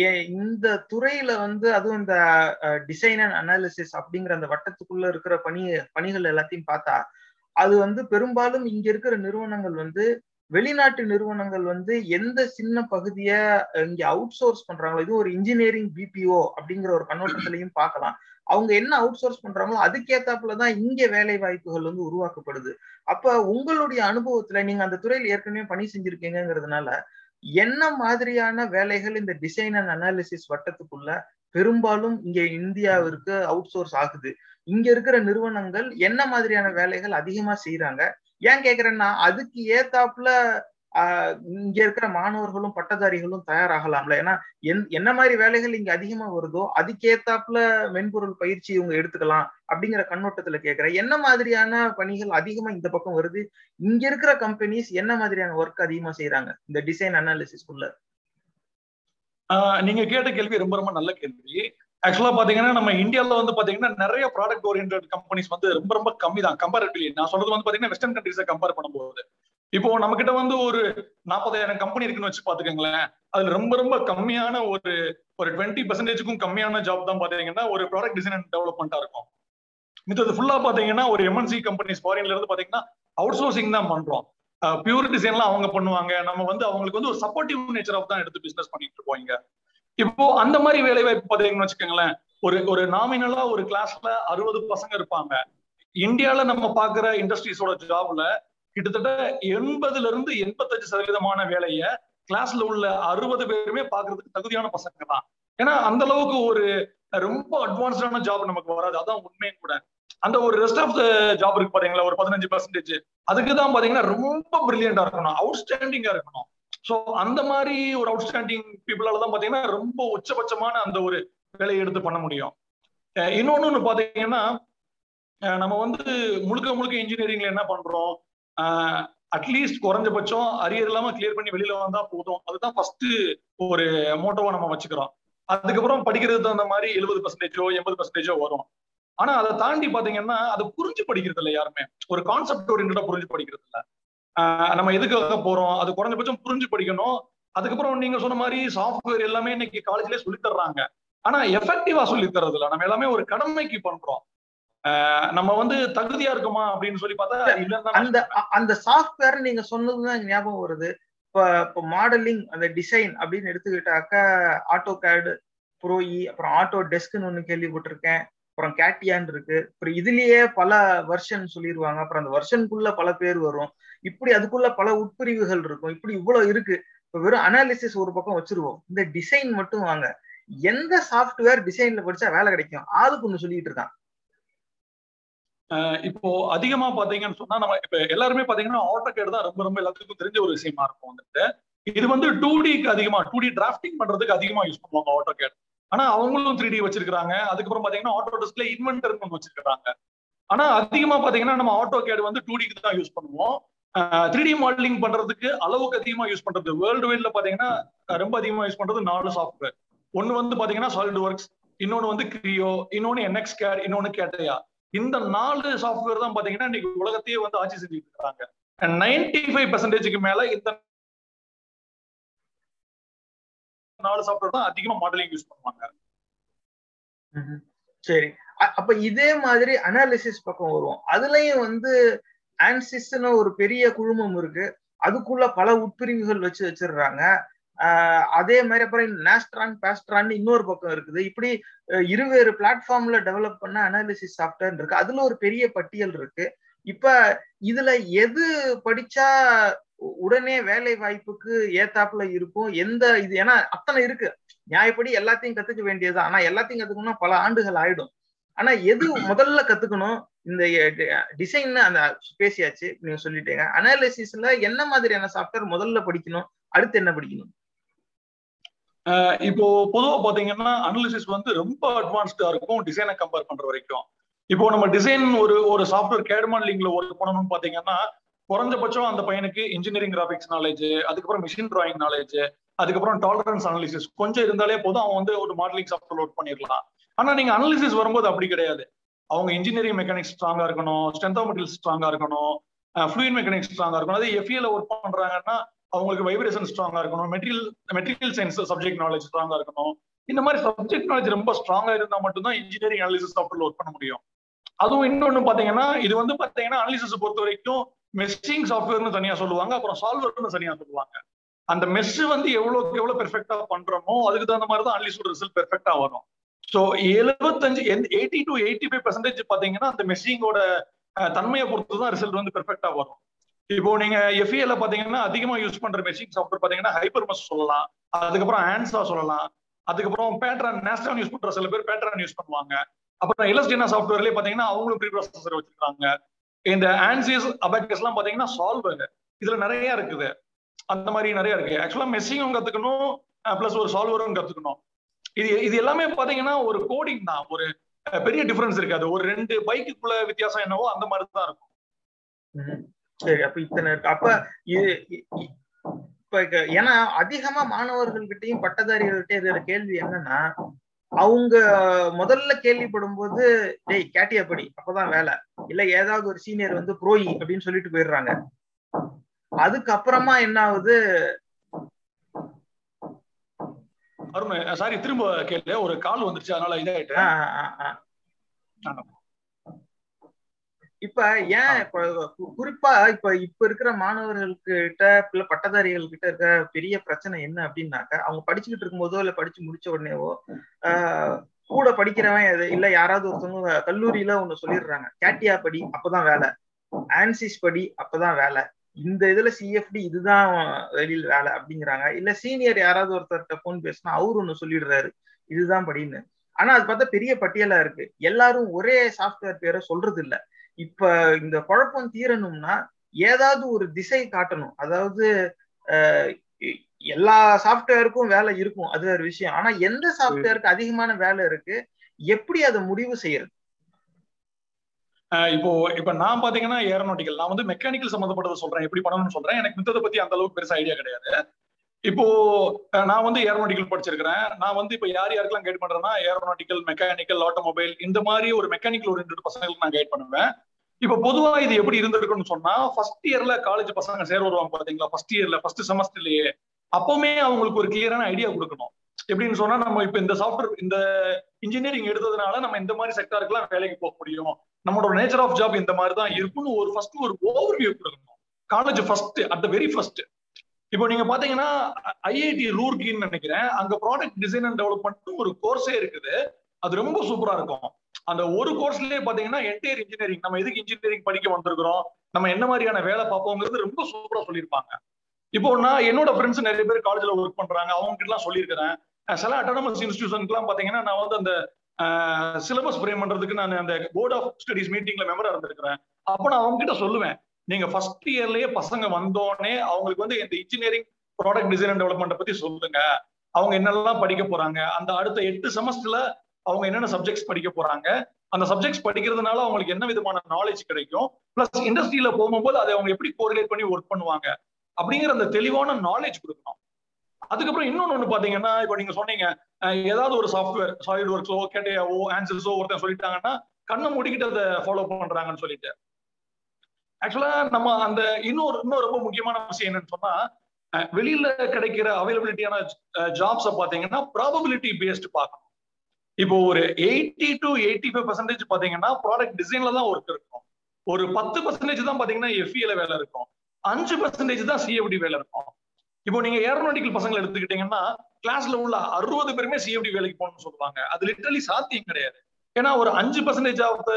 ஏ- இந்த துறையில வந்து அதுவும் இந்த டிசைன் அண்ட் அனாலிசிஸ் அப்படிங்கிற அந்த வட்டத்துக்குள்ள இருக்கிற பணி பணிகள் எல்லாத்தையும் பார்த்தா அது வந்து பெரும்பாலும் இங்க இருக்கிற நிறுவனங்கள் வந்து வெளிநாட்டு நிறுவனங்கள் வந்து எந்த சின்ன பகுதிய இங்க அவுட் சோர்ஸ் பண்றாங்களோ இது ஒரு இன்ஜினியரிங் பிபிஓ அப்படிங்கிற ஒரு கண்ணோட்டத்திலையும் பார்க்கலாம். அவங்க என்ன அவுட் சோர்ஸ் பண்றாங்களோ அதுக்கேத்தாப்புலதான் இங்க வேலை வாய்ப்புகள் வந்து உருவாக்கப்படுது. அப்ப உங்களுடைய அனுபவத்துல நீங்க அந்த துறையில் ஏற்கனவே பணி செஞ்சிருக்கீங்கிறதுனால என்ன மாதிரியான வேலைகள் இந்த டிசைன் அண்ட் அனாலிசிஸ் வட்டத்துக்குள்ள பெரும்பாலும் இங்க இந்தியாவிற்கு அவுட் சோர்ஸ் ஆகுது? இங்க இருக்கிற நிறுவனங்கள் என்ன மாதிரியான வேலைகள் அதிகமா செய்யறாங்க ஏன் கேக்குறேன்னா அதுக்கு ஏத்தாப்புல ஆஹ் இங்க இருக்கிற மாணவர்களும் பட்டதாரிகளும் தயாராகலாம்ல. ஏன்னா என் என்ன மாதிரி வேலைகள் இங்க அதிகமா வருதோ அதுக்கேத்தாப்புல மென்பொருள் பயிற்சி இவங்க எடுத்துக்கலாம் அப்படிங்கிற கண்ணோட்டத்துல கேக்குறேன். என்ன மாதிரியான பணிகள் அதிகமா இந்த பக்கம் வருது? இங்க இருக்கிற கம்பெனிஸ் என்ன மாதிரியான ஒர்க் அதிகமா செய்யறாங்க இந்த டிசைன் அனாலிசிஸ் உள்ள ஆஹ் நீங்க கேட்ட கேள்வி ரொம்ப ரொம்ப நல்ல கேள்வி. ஆக்சுவலா பாத்தீங்கன்னா நம்ம இந்தியால வந்து பாத்தீங்கன்னா நிறைய ப்ராடக்ட் ஓரியன்ட் கம்பெனிஸ் வந்து ரொம்ப ரொம்ப கம்மி தான் கம்பேரிட்டிவ்லி நான் சொல்றது வந்து பாத்தீங்கன்னா வெஸ்டர்ன் கண்ட்ரீஸை கம்பேர் பண்ணும்போது. இப்போ நம்ம கிட்ட வந்து ஒரு நாற்பதாயிரம் கம்பெனி இருக்குன்னு வச்சு பாத்துக்கோங்களேன். அதுல ரொம்ப ரொம்ப கம்மியான ஒரு ஒரு டுவெண்ட்டி பெர்சன்டேஜுக்கும் கம்மியான ஜாப் தான் பாத்தீங்கன்னா ஒரு ப்ராடக்ட் டிசைன் அண்ட் டெவலப்மெண்டா இருக்கும். மித்தது ஃபுல்லா பாத்தீங்கன்னா ஒரு எம்என்சி கம்பெனிஸ் ஃபாரின்ல இருந்து பாத்தீங்கன்னா அவுட் சோர்சிங் தான் பண்றோம். பியூர் டிசைன்லாம் அவங்க பண்ணுவாங்க. நம்ம வந்து அவங்களுக்கு வந்து ஒரு சப்போர்ட்டிவ் நேச்சர் ஆஃப் தான் எடுத்து பிசினஸ் பண்ணிட்டு இருப்போம் இப்போ அந்த மாதிரி வேலை வாய்ப்பு பாத்தீங்கன்னு வச்சுக்கோங்களேன் ஒரு ஒரு நாமினலா ஒரு கிளாஸ்ல அறுபது பசங்க இருப்பாங்க. இந்தியால நம்ம பாக்குற இண்டஸ்ட்ரீஸோட ஜாப்ல கிட்டத்தட்ட எண்பதுல இருந்து எண்பத்தஞ்சு சதவீதமான வேலைய கிளாஸ்ல உள்ள அறுபது பேருமே பாக்குறதுக்கு தகுதியான பசங்க தான். ஏன்னா அந்த அளவுக்கு ஒரு ரொம்ப அட்வான்ஸ்டான ஜாப் நமக்கு வராது. அதான் உண்மையும் கூட. அந்த ஒரு ரெஸ்ட் ஆஃப் த ஜாப் இருக்கு பாத்தீங்களா? ஒரு பதினஞ்சு பர்சன்டேஜ் அதுக்கு தான் பாத்தீங்கன்னா ரொம்ப பிரில்லியண்டா இருக்கணும். அவுட்ஸ்டாண்டிங்கா இருக்கணும். சோ அந்த மாதிரி ஒரு அவுட்ஸ்டாண்டிங் பீப்புளால தான் பாத்தீங்கன்னா ரொம்ப உச்சபட்சமான அந்த ஒரு வேலையை எடுத்து பண்ண முடியும். இன்னொன்னு பாத்தீங்கன்னா நம்ம வந்து முழுக்க முழுக்க இன்ஜினியரிங்ல என்ன பண்றோம்? அட்லீஸ்ட் குறைஞ்சபட்சம் அரியர் இல்லாம கிளியர் பண்ணி வெளியில வந்தா போதும். அதுதான் ஃபர்ஸ்ட் ஒரு மோட்டோவா நம்ம வச்சுக்கிறோம். அதுக்கப்புறம் படிக்கிறது தகுந்த மாதிரி எழுபது பர்சன்டேஜோ எண்பது பர்சன்டேஜோ வரும். ஆனா அதை தாண்டி பாத்தீங்கன்னா அதை புரிஞ்சு படிக்கிறது இல்லை யாருமே. ஒரு கான்செப்ட் ஓரியன்டா புரிஞ்சு படிக்கிறது இல்ல. நம்ம எதுக்காக போறோம்? அது குறைஞ்சபட்சம் புரிஞ்சு படிக்கணும். அதுக்கப்புறம் நீங்க சொன்ன மாதிரி சாஃப்ட்வேர் எல்லாமே இன்னைக்கு காலேஜ்லயே சொல்லி தர்றாங்க. ஆனா எஃபெக்டிவா சொல்லி தர்றது இல்ல நம்ம எல்லாமே ஒரு கடமைக்கு பண்றோம். நம்ம வந்து தகுதியா இருக்குமா அப்படின்னு சொல்லி பார்த்தா அந்த அந்த சாஃப்ட்வேர் நீங்க சொன்னதுதான் ஞாபகம் வருது. இப்ப இப்ப மாடலிங் அந்த டிசைன் அப்படின்னு எடுத்துக்கிட்டாக்கா ஆட்டோ கேடு ப்ரோஇ அப்புறம் ஆட்டோ டெஸ்க்னு ஒண்ணு கேள்விப்பட்டிருக்கேன். அப்புறம் கேட்டியான் இருக்கு. அப்புறம் இதுலயே பல வெர்ஷன் சொல்லிடுவாங்க அப்புறம் அந்த வெர்ஷனுக்குள்ள பல பேர் வரும். இப்படி அதுக்குள்ள பல உட்பிரிவுகள் இருக்கும். இப்படி இவ்வளவு இருக்கு. இப்ப வெறும் அனாலிசிஸ் ஒரு பக்கம் வச்சிருவோம். இந்த டிசைன் மட்டும் வாங்க. எந்த சாஃப்ட்வேர் டிசைன்ல படிச்சா வேலை கிடைக்கும்? ஆளுக்கு ஒண்ணு சொல்லிட்டு இருக்கான். ஆஹ் இப்போ அதிகமா பாத்தீங்கன்னு சொன்னா நம்ம இப்ப எல்லாருமே பாத்தீங்கன்னா ஆட்டோகேட் தான் ரொம்ப ரொம்ப எல்லாத்துக்கும் தெரிஞ்ச ஒரு விஷயமா இருக்கும் வந்துட்டு. இது வந்து டூ டிக்கு அதிகமா டூ டி டிராஃப்டிங் பண்றதுக்கு அதிகமா யூஸ் பண்ணுவாங்க ஆட்டோ கேட் ஆனா அவங்களும் த்ரீ டி வச்சிருக்காங்க அதுக்கப்புறம் பாத்தீங்கன்னா ஆட்டோ டிஸ்க்ல இன்வென்டர் ஒன்று வச்சிருக்காங்க ஆனா அதிகமா பாத்தீங்கன்னா நம்ம ஆட்டோ கேட் வந்து டூ டிக்கு தான் யூஸ் பண்ணுவோம். த்ரீ டி மாடலிங் பண்றதுக்கு அளவுக்கு அதிகமா யூஸ் பண்றது. வேர்ல்டு வைட்ல பாத்தீங்கன்னா ரொம்ப அதிகமா யூஸ் பண்றது நாலு சாஃப்ட்வேர் ஒன்னு வந்து பாத்தீங்கன்னா சாலிட் ஒர்க்ஸ் இன்னொன்னு வந்து கிரியோ இன்னொன்னு என்எக்ஸ் கேர் இன்னொன்னு கேட்டையா இந்த நாலு சாஃப்ட்வேர் தான் பாத்தீங்கன்னா இன்னைக்கு உலகத்தையே வந்து ஆட்சி செஞ்சுட்டு இருக்காங்க. நைன்டி ஃபைவ் பெர்சன்டேஜுக்கு மேல இந்த நாலு சாஃப்ட்வேர் தான் அதிகமா மாடலிங் யூஸ் பண்ணுவாங்க. சரி. அப்ப இதே மாதிரி அனாலிசிஸ் பக்கம் வருவோம். அதுலயும் வந்து ஆன்சிஸ்ட்னு ஒரு பெரிய குழுமம் இருக்கு. அதுக்குள்ள பல உட்பிரிவுகள் வச்சு வச்சிடுறாங்க. அதே மாதிரி அப்புறம் நாஸ்ட்ரான் பேஸ்ட்ரான் இன்னொரு பக்கம் இருக்குது. இப்படி இருவேறு பிளாட்ஃபார்ம்ல டெவலப் பண்ண அனாலிசிஸ் சாஃப்ட்வேர் இருக்கு. அதுல ஒரு பெரிய பட்டியல் இருக்கு. இப்ப இதுல எது படிச்சா உடனே வேலை வாய்ப்புக்கு ஏத்தாப்புல இருக்கும்? எந்த இது? ஏன்னா அத்தனை இருக்கு. நியாயப்படி எல்லாத்தையும் கத்துக்க வேண்டியது ஆனா எல்லாத்தையும் கத்துக்கணும்னா பல ஆண்டுகள் ஆயிடும். ஆனா எது முதல்ல கத்துக்கணும்? இந்த டிசைன் அந்த பேசியாச்சு நீங்க சொல்லிட்டீங்க. அனாலிசிஸ்ல என்ன மாதிரியான சாஃப்ட்வேர் முதல்ல படிக்கணும்? அடுத்து என்ன படிக்கணும்? இப்போ பொதுவா பாத்தீங்கன்னா அனாலிசிஸ் வந்து ரொம்ப அட்வான்ஸ்டா இருக்கும் டிசைனை கம்பேர் பண்ற வரைக்கும். இப்போ நம்ம டிசைன் ஒரு ஒரு சாஃப்ட்வேர் கேட் மாடலிங்ல ஒர்க் பண்ணணும்னு பாத்தீங்கன்னா குறைஞ்சபட்சம் அந்த பையனுக்கு இன்ஜினியரிங் கிராஃபிக்ஸ் நாலேஜ் அதுக்கப்புறம் மிஷின் டிராயிங் நாலேஜ் அதுக்கப்புறம் டாலரன்ஸ் அனாலிசிஸ் கொஞ்சம் இருந்தாலே போதும் அவன் வந்து ஒரு மாடலிங் சாஃப்ட்வேர் லோட் பண்ணிடலாம். ஆனா நீங்க அனாலிசிஸ் வரும்போது அப்படி கிடையாது. அவங்க இன்ஜினியரிங் மெக்கானிக்ஸ் ஸ்ட்ராங்கா இருக்கணும் ஸ்ட்ரென்த் ஆஃப் மெட்டீரியல் ஸ்ட்ராங்கா இருக்கணும் ஃப்ளூயின் மெக்கானிக்ஸ் ஸ்ட்ராங்கா இருக்கணும். அதே எஃப்இல ஒர்க் பண்றாங்கன்னா அவங்களுக்கு வைப்ரேஷன் ஸ்ட்ராங்கா இருக்கணும். Material material science subject knowledge ஸ்ட்ராங்கா இருக்கணும். இந்த மாதிரி சப்ஜெக்ட் நாலேஜ் ரொம்ப ஸ்ட்ராங்கா இருந்தா மட்டும்தான் இன்ஜினியரிங் அனாலிசிஸ் சாஃப்ட்வேர் ஒர்க் பண்ண முடியும். அதுவும் இன்னொன்னு பாத்தீங்கன்னா இது வந்து பாத்தீங்கன்னா அனாலிசிஸ் பொறுத்த வரைக்கும் மெஸ்ஸிங் சாஃப்ட்வேர்னு தனியா சொல்லுவாங்க. அப்புறம் சால்வர்னு தனியா சொல்லுவாங்க. அந்த மெஸ் வந்து எவ்வளவுக்கு எவ்வளவு பெர்ஃபெக்டா பண்றோமோ அதுக்கு தகுந்த மாதிரி தான் அனாலிசிஸ் ரிசல்ட் பெர்ஃபெக்டா வரும். ஸோ எழுபத்தஞ்சு eighty to eighty five percentage பாத்தீங்கன்னா அந்த மெஸ்ஸிங்கோட தன்மையை பொறுத்து தான் ரிசல்ட் வந்து பெர்ஃபெக்டா வரும். இப்போ நீங்க எஃப்இஎல பாத்தீங்கன்னா அதிகமா யூஸ் பண்ற மெஷின் சாஃப்ட்வேர் பாத்தீங்கன்னா ஹைப்பர்மஸ் சொல்லலாம். அதுக்கப்புறம் ஆன்சா சொல்லலாம். அதுக்கப்புறம் பேட்ரான் நேஸ்டான் யூஸ் பண்ற சில பேர் பேட்ரான் யூஸ் பண்ணுவாங்க. அப்புறம் எலஸ்டினா சாஃப்ட்வேர்லயே பாத்தீங்கன்னா அவங்களும் ப்ரீ ப்ராசஸர் வச்சிருக்காங்க. இந்த ஆன்சிஸ் அபேக்கஸ் எல்லாம் பாத்தீங்கன்னா சால்வர் இதுல நிறைய இருக்குது. அந்த மாதிரி நிறைய இருக்கு. ஆக்சுவலா மெஷினும் கத்துக்கணும் பிளஸ் ஒரு சால்வரும் கத்துக்கணும். இது இது எல்லாமே பாத்தீங்கன்னா ஒரு கோடிங் தான். ஒரு பெரிய டிஃபரன்ஸ் இருக்காது. ஒரு ரெண்டு பைக்குக்குள்ள வித்தியாசம் என்னவோ அந்த மாதிரி தான் இருக்கும் சரி அப்ப இத்தனை அப்ப இது இப்ப ஏன்னா அதிகமா மாணவர்கள்கிட்டயும் பட்டதாரிகள்கிட்ட இருக்கிற கேள்வி என்னன்னா அவங்க முதல்ல கேள்விப்படும் போது டேய் கேட்டியா படி அப்பதான் வேலை. இல்ல ஏதாவது ஒரு சீனியர் வந்து புரோயி அப்படின்னு சொல்லிட்டு போயிடுறாங்க. அதுக்கப்புறமா என்ன ஆகுது அருண் சாரி திரும்ப கேள்வி ஒரு கால் வந்துருச்சு அதனால இதாயிட்டு இப்ப ஏன் இப்ப குறிப்பா இப்ப இப்ப இருக்கிற மாணவர்கள்கிட்ட இல்ல பட்டதாரிகள் கிட்ட இருக்க பெரிய பிரச்சனை என்ன அப்படின்னாக்க அவங்க படிச்சுக்கிட்டு இருக்கும்போதோ இல்ல படிச்சு முடிச்ச உடனேவோ ஆஹ் கூட படிக்கிறவன் இல்ல யாராவது ஒருத்தவங்க கல்லூரியில ஒண்ணு சொல்லிடுறாங்க. கேட்டியா படி அப்பதான் வேலை. ஆன்சிஸ் படி அப்பதான் வேலை. இந்த இதுல சிஎஃப்டி இதுதான் வெளியில் வேலை அப்படிங்கிறாங்க. இல்ல சீனியர் யாராவது ஒருத்தர்கிட்ட போன் பேசினா அவரு ஒண்ணு சொல்லிடுறாரு. இதுதான் படின்னு. ஆனா அது பார்த்தா பெரிய பட்டியலா இருக்கு. எல்லாரும் ஒரே சாஃப்ட்வேர் பேரை சொல்றது இல்ல இப்ப இந்த குழப்பம் தீரணும்னா ஏதாவது ஒரு திசை காட்டணும். அதாவது எல்லா சாஃப்ட்வேருக்கும் வேலை இருக்கும். அது ஒரு விஷயம். ஆனா எந்த சாஃப்ட்வேருக்கு அதிகமான வேலை இருக்கு? எப்படி அதை முடிவு செய்யறது? இப்போ இப்ப நான் பாத்தீங்கன்னா ஏரோநாட்டிக்கல் நான் வந்து மெக்கானிக்கல் சம்மந்தப்பட்டதை சொல்றேன். எப்படி பண்ணணும்னு சொல்றேன். எனக்கு மித்ததை பத்தி அந்த அளவுக்கு பெருசா ஐடியா கிடையாது. இப்போ நான் வந்து ஏரோநாட்டிக்கல் படிச்சிருக்கிறேன். நான் வந்து இப்போ யார் யாருக்கெல்லாம் கைட் பண்றேன்னா ஏரோநாட்டிக்கல் மெக்கானிக்கல் ஆட்டோமொபைல் இந்த மாதிரி ஒரு மெக்கானிக்கல் ஒரு பசங்களுக்கு நான் கைட் பண்ணுவேன். இப்போ பொதுவா இது எப்படி இருந்திருக்குன்னு சொன்னா ஃபர்ஸ்ட் இயர்ல காலேஜ் பசங்க சேர வருவாங்க பாத்தீங்களா? ஃபர்ஸ்ட் இயர்ல ஃபர்ஸ்ட் செமஸ்டர்லயே அப்பவுமே அவங்களுக்கு ஒரு கிளியரான ஐடியா கொடுக்கணும். எப்படின்னு சொன்னா நம்ம இப்ப இந்த சாஃப்ட்வேர் இந்த இன்ஜினியரிங் எடுத்ததுனால நம்ம இந்த மாதிரி செக்டாருக்குலாம் வேலைக்கு போக முடியும். நம்மளோட நேச்சர் ஆஃப் ஜாப் இந்த மாதிரி தான் இருக்கும்னு ஒரு ஃபர்ஸ்ட் ஒரு ஓவர் வியூ கொடுக்கணும். College first at the very first இப்போ நீங்க பாத்தீங்கன்னா ஐஐடி ரூர்கின்னு நினைக்கிறேன். அங்க ப்ராடக்ட் டிசைன் அண்ட் டெவலப்மெண்ட் ஒரு கோர்ஸே இருக்குது. அது ரொம்ப சூப்பரா இருக்கும். அந்த ஒரு கோர்ஸ்லயே பாத்தீங்கன்னா என்டையர் இன்ஜினியரிங் நம்ம எதுக்கு இன்ஜினியரிங் படிக்க வந்திருக்கிறோம்? நம்ம என்ன மாதிரியான வேலை பார்ப்போங்கிறது ரொம்ப சூப்பரா சொல்லியிருப்பாங்க. இப்போ நான் என்னோட ஃப்ரெண்ட்ஸ் நிறைய பேர் காலேஜ்ல ஒர்க் பண்றாங்க. அவங்க கிட்ட எல்லாம் சொல்லியிருக்கிறேன். சில அட்டானமஸ் இன்ஸ்டியூஷனுக்குலாம் பாத்தீங்கன்னா நான் வந்து அந்த சிலபஸ் ஃப்ரேம் பண்றதுக்கு நான் அந்த போர்ட் ஆஃப் ஸ்டடிஸ் மீட்டிங்ல மெம்பரா இருந்திருக்கிறேன். அப்ப நான் அவங்க கிட்ட சொல்லுவேன். நீங்க ஃபர்ஸ்ட் இயர்லயே பசங்க வந்தோடனே அவங்களுக்கு வந்து இந்த engineering product design and development பத்தி சொல்லுங்க. அவங்க என்னெல்லாம் படிக்க போறாங்க? அந்த அடுத்த எட்டு செமஸ்டர்ல அவங்க என்னென்ன சப்ஜெக்ட்ஸ் படிக்க போறாங்க? அந்த சப்ஜெக்ட்ஸ் படிக்கிறதுனால அவங்களுக்கு என்ன விதமான நாலேஜ் கிடைக்கும்? பிளஸ் இண்டஸ்ட்ரியில போகும்போது அதை அவங்க எப்படி கோரிலேட் பண்ணி ஒர்க் பண்ணுவாங்க? அப்படிங்கிற அந்த தெளிவான நாலேஜ் கொடுக்கணும். அதுக்கப்புறம் இன்னொன்னு ஒண்ணு பாத்தீங்கன்னா இப்போ நீங்க சொன்னீங்க ஏதாவது ஒரு சாஃப்ட்வேர் சாலிட் ஒர்க்ஸோ கேட்டையாவோ ஆன்சர்ஸோ ஒருத்தன் சொல்லிட்டாங்கன்னா கண்ணை மூடிக்கிட்டு அதை ஃபாலோ பண்றாங்கன்னு சொல்லிட்டு. ஆக்சுவலா நம்ம அந்த இன்னொரு இன்னொரு ரொம்ப முக்கியமான விஷயம் என்னன்னு சொன்னா வெளியில கிடைக்கிற அவைலபிலிட்டியான ஜாப்ஸை பாத்தீங்கன்னா ப்ராபபிலிட்டி பேஸ்ட் பார்க்கணும். இப்போ ஒரு eighty to eighty five percentage பாத்தீங்கன்னா ப்ராடக்ட் டிசைன்ல தான் ஒர்க் இருக்கும். ஒரு பத்து பர்சன்டேஜ் தான் பாத்தீங்கன்னா எஃப்இல வேலை இருக்கும். அஞ்சு பர்சன்டேஜ் தான் சிஎஃப்டி வேலை இருக்கும். இப்போ நீங்க ஏரோனாட்டிக்கல் பசங்களை எடுத்துக்கிட்டீங்கன்னா கிளாஸ்ல உள்ள அறுபது பேருமே சிஎஃப்டி வேலைக்கு போகணும்னு சொல்லுவாங்க. அது லிட்டரலி சாத்தியம் கிடையாது. ஏன்னா ஒரு அஞ்சு பர்சன்டேஜ் ஆஃப்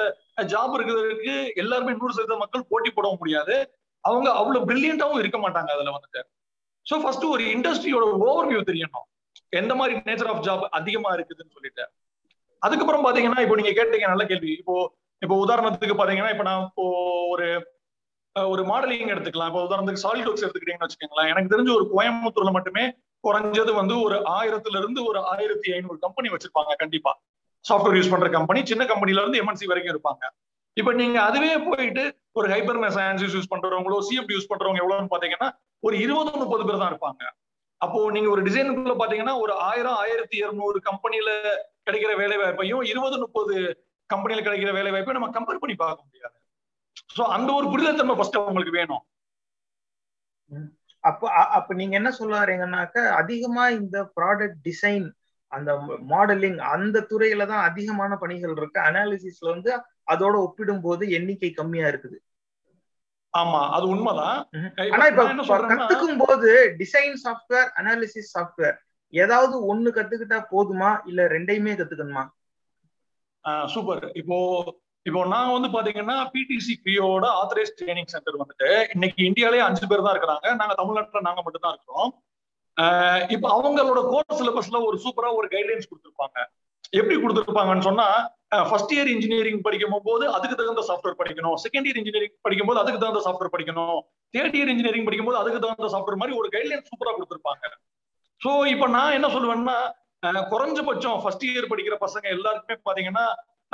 ஜாப் இருக்கிறதுக்கு எல்லாருமே நூறு சதவீத மக்கள் போட்டி போட முடியாது. அவங்க அவ்வளவு பிரில்லியண்டாவும் இருக்க மாட்டாங்க அதுல வந்துட்டு. ஸோ ஃபர்ஸ்ட் ஒரு இண்டஸ்ட்ரியோட ஓவர் வியூ தெரியணும். எந்த மாதிரி நேச்சர் ஆஃப் ஜாப் அதிகமா இருக்குதுன்னு சொல்லிட்டு. அதுக்கப்புறம் பாத்தீங்கன்னா இப்போ நீங்க கேட்டீங்க நல்ல கேள்வி. இப்போ இப்போ உதாரணத்துக்கு பாத்தீங்கன்னா இப்போ நான் இப்போ ஒரு ஒரு மாடலிங் எடுத்துக்கலாம். இப்போ உதாரணத்துக்கு சாலிட் ஒர்க்ஸ் எடுத்துக்கிட்டீங்கன்னு வச்சுக்கோங்களேன். எனக்கு தெரிஞ்ச ஒரு கோயம்புத்தூர்ல மட்டுமே குறைஞ்சது வந்து ஒரு ஆயிரத்துல இருந்து ஒரு ஆயிரத்தி ஐநூறு கம்பெனி வச்சிருப்பாங்க கண்டிப்பா. சாஃப்ட்வேர் யூஸ் பண்ற கம்பெனி சின்ன கம்பெனில இருந்து எம்என்சி வரைக்கும் இருப்பாங்க. இப்ப நீங்க அதுவே போயிட்டு ஒரு ஹைப்பர் மெசான்சிஸ் யூஸ் பண்றவங்களோ சிஎஃப் யூஸ் பண்றவங்க எவ்வளவுன்னு பாத்தீங்கன்னா ஒரு இருபது முப்பது பேர் தான் இருப்பாங்க. அப்போ நீங்க ஒரு டிசைனுக்குள்ள பாத்தீங்கன்னா ஒரு ஆயிரம் ஆயிரத்தி இருநூறு கம்பெனில கிடைக்கிற வேலை வாய்ப்பையும் இருபது முப்பது கம்பெனியில கிடைக்கிற வேலை வாய்ப்பையும் நம்ம கம்பேர் பண்ணி பார்க்க முடியாது. சோ அந்த ஒரு புரிதல் தன்மை ஃபர்ஸ்ட் உங்களுக்கு வேணும் அப்ப அப்ப நீங்க என்ன சொல்ல வரீங்கன்னாக்க அதிகமா இந்த ப்ராடக்ட் டிசைன் அந்த மாடலிங் அந்த துறையில தான் அதிகமான பணிகள் இருக்கு. அனாலிசிஸ்ல வந்து அதோட ஒப்பிடும் போது எண்ணிக்கை கம்மியா இருக்குது. ஆமா அது உண்மைதான். ஆனா இப்ப கத்துக்கும் போது டிசைன் சாஃப்ட்வேர் அனாலிசிஸ் சாஃப்ட்வேர் ஏதாவது ஒண்ணு கத்துக்கிட்டா போதுமா? இல்ல ரெண்டையுமே கத்துக்கணுமா? சூப்பர் இப்போ இப்போ நான் வந்து பாத்தீங்கன்னா பிடிசி பிஓட ஆத்தரைஸ் ட்ரைனிங் சென்டர் வந்துட்டு இன்னைக்கு இந்தியாலே அஞ்சு பேர் தான் இருக்கிறாங்க. நாங்க தமிழ்நாட்டுல நாங்க மட்டும் தான் இருக்கிறோம் இப்போ அவங்களோட கோர்ஸ் சிலபஸ்ல ஒரு சூப்பரா ஒரு கைட்லைன்ஸ் கொடுத்துருப்பாங்க. எப்படி கொடுத்துருப்பாங்கன்னு சொன்னா ஃபர்ஸ்ட் இயர் இன்ஜினியரிங் படிக்கும் போது அதுக்கு தகுந்த சாஃப்ட்வேர் படிக்கணும். செகண்ட் இயர் இன்ஜினியரிங் படிக்கும் போது அதுக்கு தகுந்த சாஃப்ட்வேர் படிக்கணும். தேர்ட் இயர் இன்ஜினியரிங் படிக்கும் போது அதுக்கு தகுந்த சாஃப்ட்வேர் மாதிரி ஒரு கைட்லைன் சூப்பரா கொடுத்துருப்பாங்க. சோ இப்போ நான் என்ன சொல்லுவேன்னா குறைஞ்சபட்சம் ஃபர்ஸ்ட் இயர் படிக்கிற பசங்க எல்லாருக்குமே பாத்தீங்கன்னா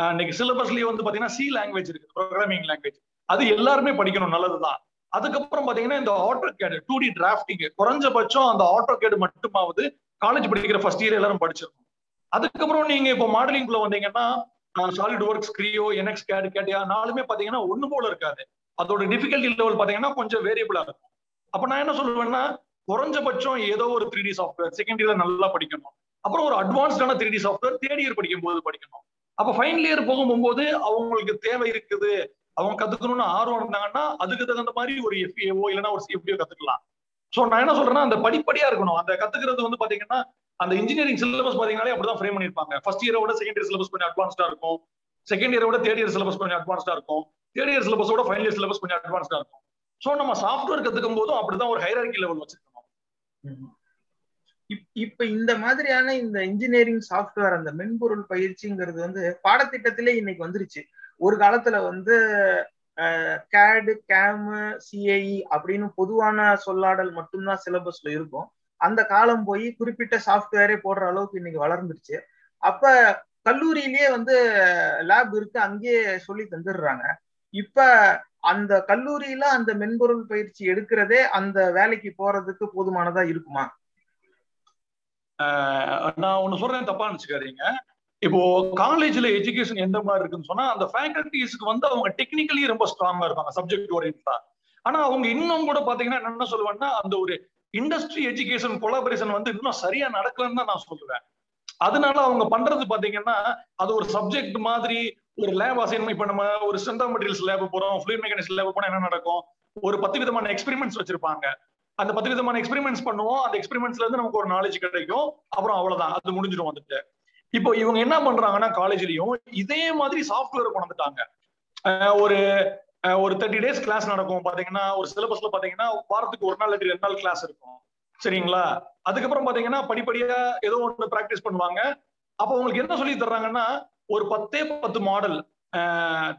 இன்னைக்கு சிலபஸ்லயே வந்து பாத்தீங்கன்னா சி லாங்குவேஜ் இருக்கு ப்ரோக்ராமிங் லாங்குவேஜ் அது எல்லாருமே படிக்கணும் நல்லதுதான். அதுக்கப்புறம் பாத்தீங்கன்னா இந்த ஆட்டோ கேடு டூ டி டிராஃப்டிங் குறைஞ்சபட்சம் அந்த ஆட்டோ கேடு மட்டுமாவது காலேஜ் படிக்கிற ஃபர்ஸ்ட் இயர் எல்லாரும் படிச்சிருக்கோம் அதுக்கப்புறம் நீங்க இப்போ மாடலிங் குள்ள வந்தீங்கன்னா சாலிட் ஒர்க்ஸ் கிரியோ என்எக்ஸ் கேடு கேட்டியா நாலுமே பாத்தீங்கன்னா ஒண்ணு போல இருக்காது. அதோட டிஃபிகல்டி லெவல் பாத்தீங்கன்னா கொஞ்சம் வேரியபிளா இருக்கும். அப்ப நான் என்ன சொல்லுவேன்னா குறைஞ்சபட்சம் ஏதோ ஒரு த்ரீ டி சாஃப்ட்வேர் செகண்ட் இயர்ல நல்லா படிக்கணும். அப்புறம் ஒரு அட்வான்ஸ்டான three D software third year படிக்கும் போது படிக்கணும். அப்ப ஃபைனல் இயர் போகும்போது அவங்களுக்கு தேவை இருக்குது. அவங்க கத்துக்கணும்னு ஆர்வம் இருந்தாங்கன்னா அதுக்கு தகுந்த மாதிரி ஒரு எஃப்ஏஓ இல்லைன்னா ஒரு சிஎஃப்டிஓ கத்துக்கலாம். சோ நான் என்ன சொல்றேன்னா அந்த படிப்படியா இருக்கணும். அந்த கத்துக்கிறது வந்து பாத்தீங்கன்னா அந்த இன்ஜினியரிங் சிலபஸ் பாத்தீங்கன்னாலே அப்படிதான் ஃப்ரேம் பண்ணிருப்பாங்க ஃபர்ஸ்ட் இயரோட செகண்ட் இயர் சிலபஸ் கொஞ்சம் அட்வான்ஸ்டா இருக்கும். செகண்ட் இயரோட தேர்ட் இயர் சிலபஸ் கொஞ்சம் அட்வான்ஸ்டா இருக்கும். தேர்ட் இயர் சிலபஸோட ஃபைனல் இயர் சிலபஸ் கொஞ்சம் அட்வான்ஸ்டா இருக்கும். சோ நம்ம சாஃப்ட்வேர் கத்துக்கும் போதும் அப்படிதான் ஒரு ஹைரார்கி லெவல் வச்சிருக்கணும். இப்ப இந்த மாதிரியான இந்த இன்ஜினியரிங் சாஃப்ட்வேர் அந்த மென்பொருள் பயிற்சிங்கிறது வந்து பாடத்திட்டத்திலே இன்னைக்கு வந்துருச்சு. ஒரு காலத்துல வந்து கேடு கேமு சிஐஇ அப்படின்னு பொதுவான சொல்லாடல் மட்டும்தான் சிலபஸ்ல இருக்கும். அந்த காலம் போய் குறிப்பிட்ட சாஃப்ட்வேரே போடுற அளவுக்கு இன்னைக்கு வளர்ந்துருச்சு. அப்ப கல்லூரியிலேயே வந்து லேப் இருக்கு அங்கேயே சொல்லி தந்துடுறாங்க. இப்ப அந்த கல்லூரியில அந்த மென்பொருள் பயிற்சி எடுக்கிறதே அந்த வேலைக்கு போறதுக்கு போதுமானதா இருக்குமா? நான் ஒன்னு சொல்றேன் தப்பா நினைச்சுக்காதீங்க. இப்போ காலேஜ்ல எஜுகேஷன் எந்த மாதிரி இருக்குன்னு சொன்னா அந்த ஃபேக்கல்டிஸ்க்கு வந்து அவங்க டெக்னிக்கலி ரொம்ப ஸ்ட்ராங்கா இருப்பாங்க சப்ஜெக்ட் ஓரியன்டா ஆனா அவங்க இன்னும் கூட பாத்தீங்கன்னா என்ன சொல்லுவேன்னா அந்த ஒரு இண்டஸ்ட்ரி எஜுகேஷன் கொலாபரேஷன் வந்து இன்னும் சரியா நடக்கலன்னு தான் நான் சொல்லுவேன். அதனால அவங்க பண்றது பாத்தீங்கன்னா அது ஒரு சப்ஜெக்ட் மாதிரி ஒரு லேப் அசைன்மெண்ட் இப்ப நம்ம ஒரு சென்டா மெட்டீரியல்ஸ் லேப் போறோம் ஃபிளூட் மெக்கானிக்ஸ் லேப் போனா என்ன நடக்கும்? ஒரு பத்து விதமான எக்ஸ்பெரிமெண்ட்ஸ் வச்சிருப்பாங்க. அந்த பத்து விதமான எக்ஸ்பெரிமெண்ட்ஸ் பண்ணுவோம். அந்த எக்ஸ்பெரிமெண்ட்ஸ்ல இருந்து நமக்கு ஒரு நாலேஜ் கிடைக்கும். அப்புறம் அவ்வளவுதான். அது முடிஞ்சிடும் வந்துட்டு. இப்போ இவங்க என்ன பண்றாங்கன்னா காலேஜ்லயும் இதே மாதிரி சாஃப்ட்வேர் கொண்டுட்டாங்க ஒரு ஒரு தேர்ட்டி டேஸ் கிளாஸ் நடக்கும். பாத்தீங்கன்னா ஒரு சிலபஸ்ல பாத்தீங்கன்னா வாரத்துக்கு ஒரு நாள் இல்லாட்டி ரெண்டு நாள் கிளாஸ் இருக்கும். சரிங்களா? அதுக்கப்புறம் பாத்தீங்கன்னா படிப்படியா ஏதோ ஒன்று ப்ராக்டிஸ் பண்ணுவாங்க. அப்போ உங்களுக்கு என்ன சொல்லி தர்றாங்கன்னா ஒரு பத்தே பத்து model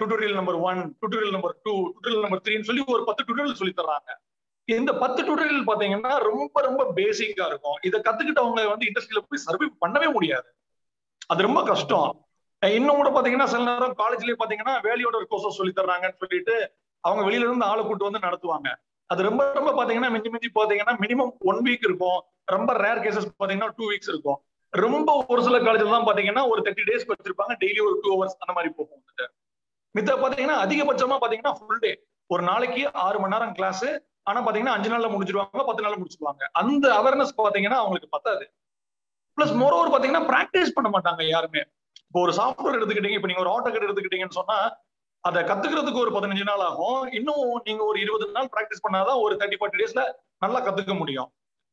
tutorial number one tutorial number two tutorial number த்ரீன்னு சொல்லி ஒரு பத்து டுட்டோரியல் சொல்லி தர்றாங்க. இந்த பத்து டுட்டோரியல் பாத்தீங்கன்னா ரொம்ப ரொம்ப பேசிக்கா இருக்கும். இதை கத்துக்கிட்டவங்க வந்து இண்டஸ்ட்ரியில போய் சர்வே பண்ணவே முடியாது. அது ரொம்ப கஷ்டம். இன்னும் கூட பாத்தீங்கன்னா சில நேரம் காலேஜ்லயே பாத்தீங்கன்னா வேலையோட ஒரு கோர்சஸ் சொல்லி தர்றாங்கன்னு சொல்லிட்டு அவங்க வெளியில இருந்து ஆளை கூட்டு வந்து நடத்துவாங்க. அது ரொம்ப ரொம்ப பாத்தீங்கன்னா மிஞ்சி மிஞ்சி பாத்தீங்கன்னா மினிமம் ஒன் வீக் இருக்கும். ரொம்ப ரேர் கேசஸ் பாத்தீங்கன்னா டூ வீக்ஸ் இருக்கும். ரொம்ப ஒரு சில காலேஜ்ல தான் பாத்தீங்கன்னா ஒரு தேர்ட்டி டேஸ் வச்சிருப்பாங்க டெய்லி ஒரு டூ ஹவர்ஸ் அந்த மாதிரி போகும் வந்துட்டு. மித்த பாத்தீங்கன்னா அதிகபட்சமா பாத்தீங்கன்னா ஃபுல் டே ஒரு நாளைக்கு ஆறு மணி நேரம் கிளாஸ் ஆனா பாத்தீங்கன்னா அஞ்சு நாள்ல முடிச்சிருவாங்க பத்து நாள்ல முடிச்சிருவாங்க. அந்த அவேர்னஸ் பாத்தீங்கன்னா அவங்களுக்கு பத்தாது. பிளஸ் மோரோவர் பாத்தீங்கன்னா பிராக்டிஸ் பண்ண மாட்டாங்க யாருமே. இப்போ ஒரு சாஃப்ட்வேர் எடுத்துக்கிட்டீங்க இப்ப நீங்க ஒரு ஆட்டோ கட் எடுத்துக்கிட்டீங்கன்னு சொன்னா அதை கத்துக்கிறதுக்கு ஒரு பதினஞ்சு நாள் ஆகும். இன்னும் நீங்க ஒரு இருபது நாள் பிராக்டிஸ் பண்ணாதான் ஒரு தேர்ட்டி ஃபார்ட்டி டேஸ்ல நல்லா கத்துக்க முடியும்.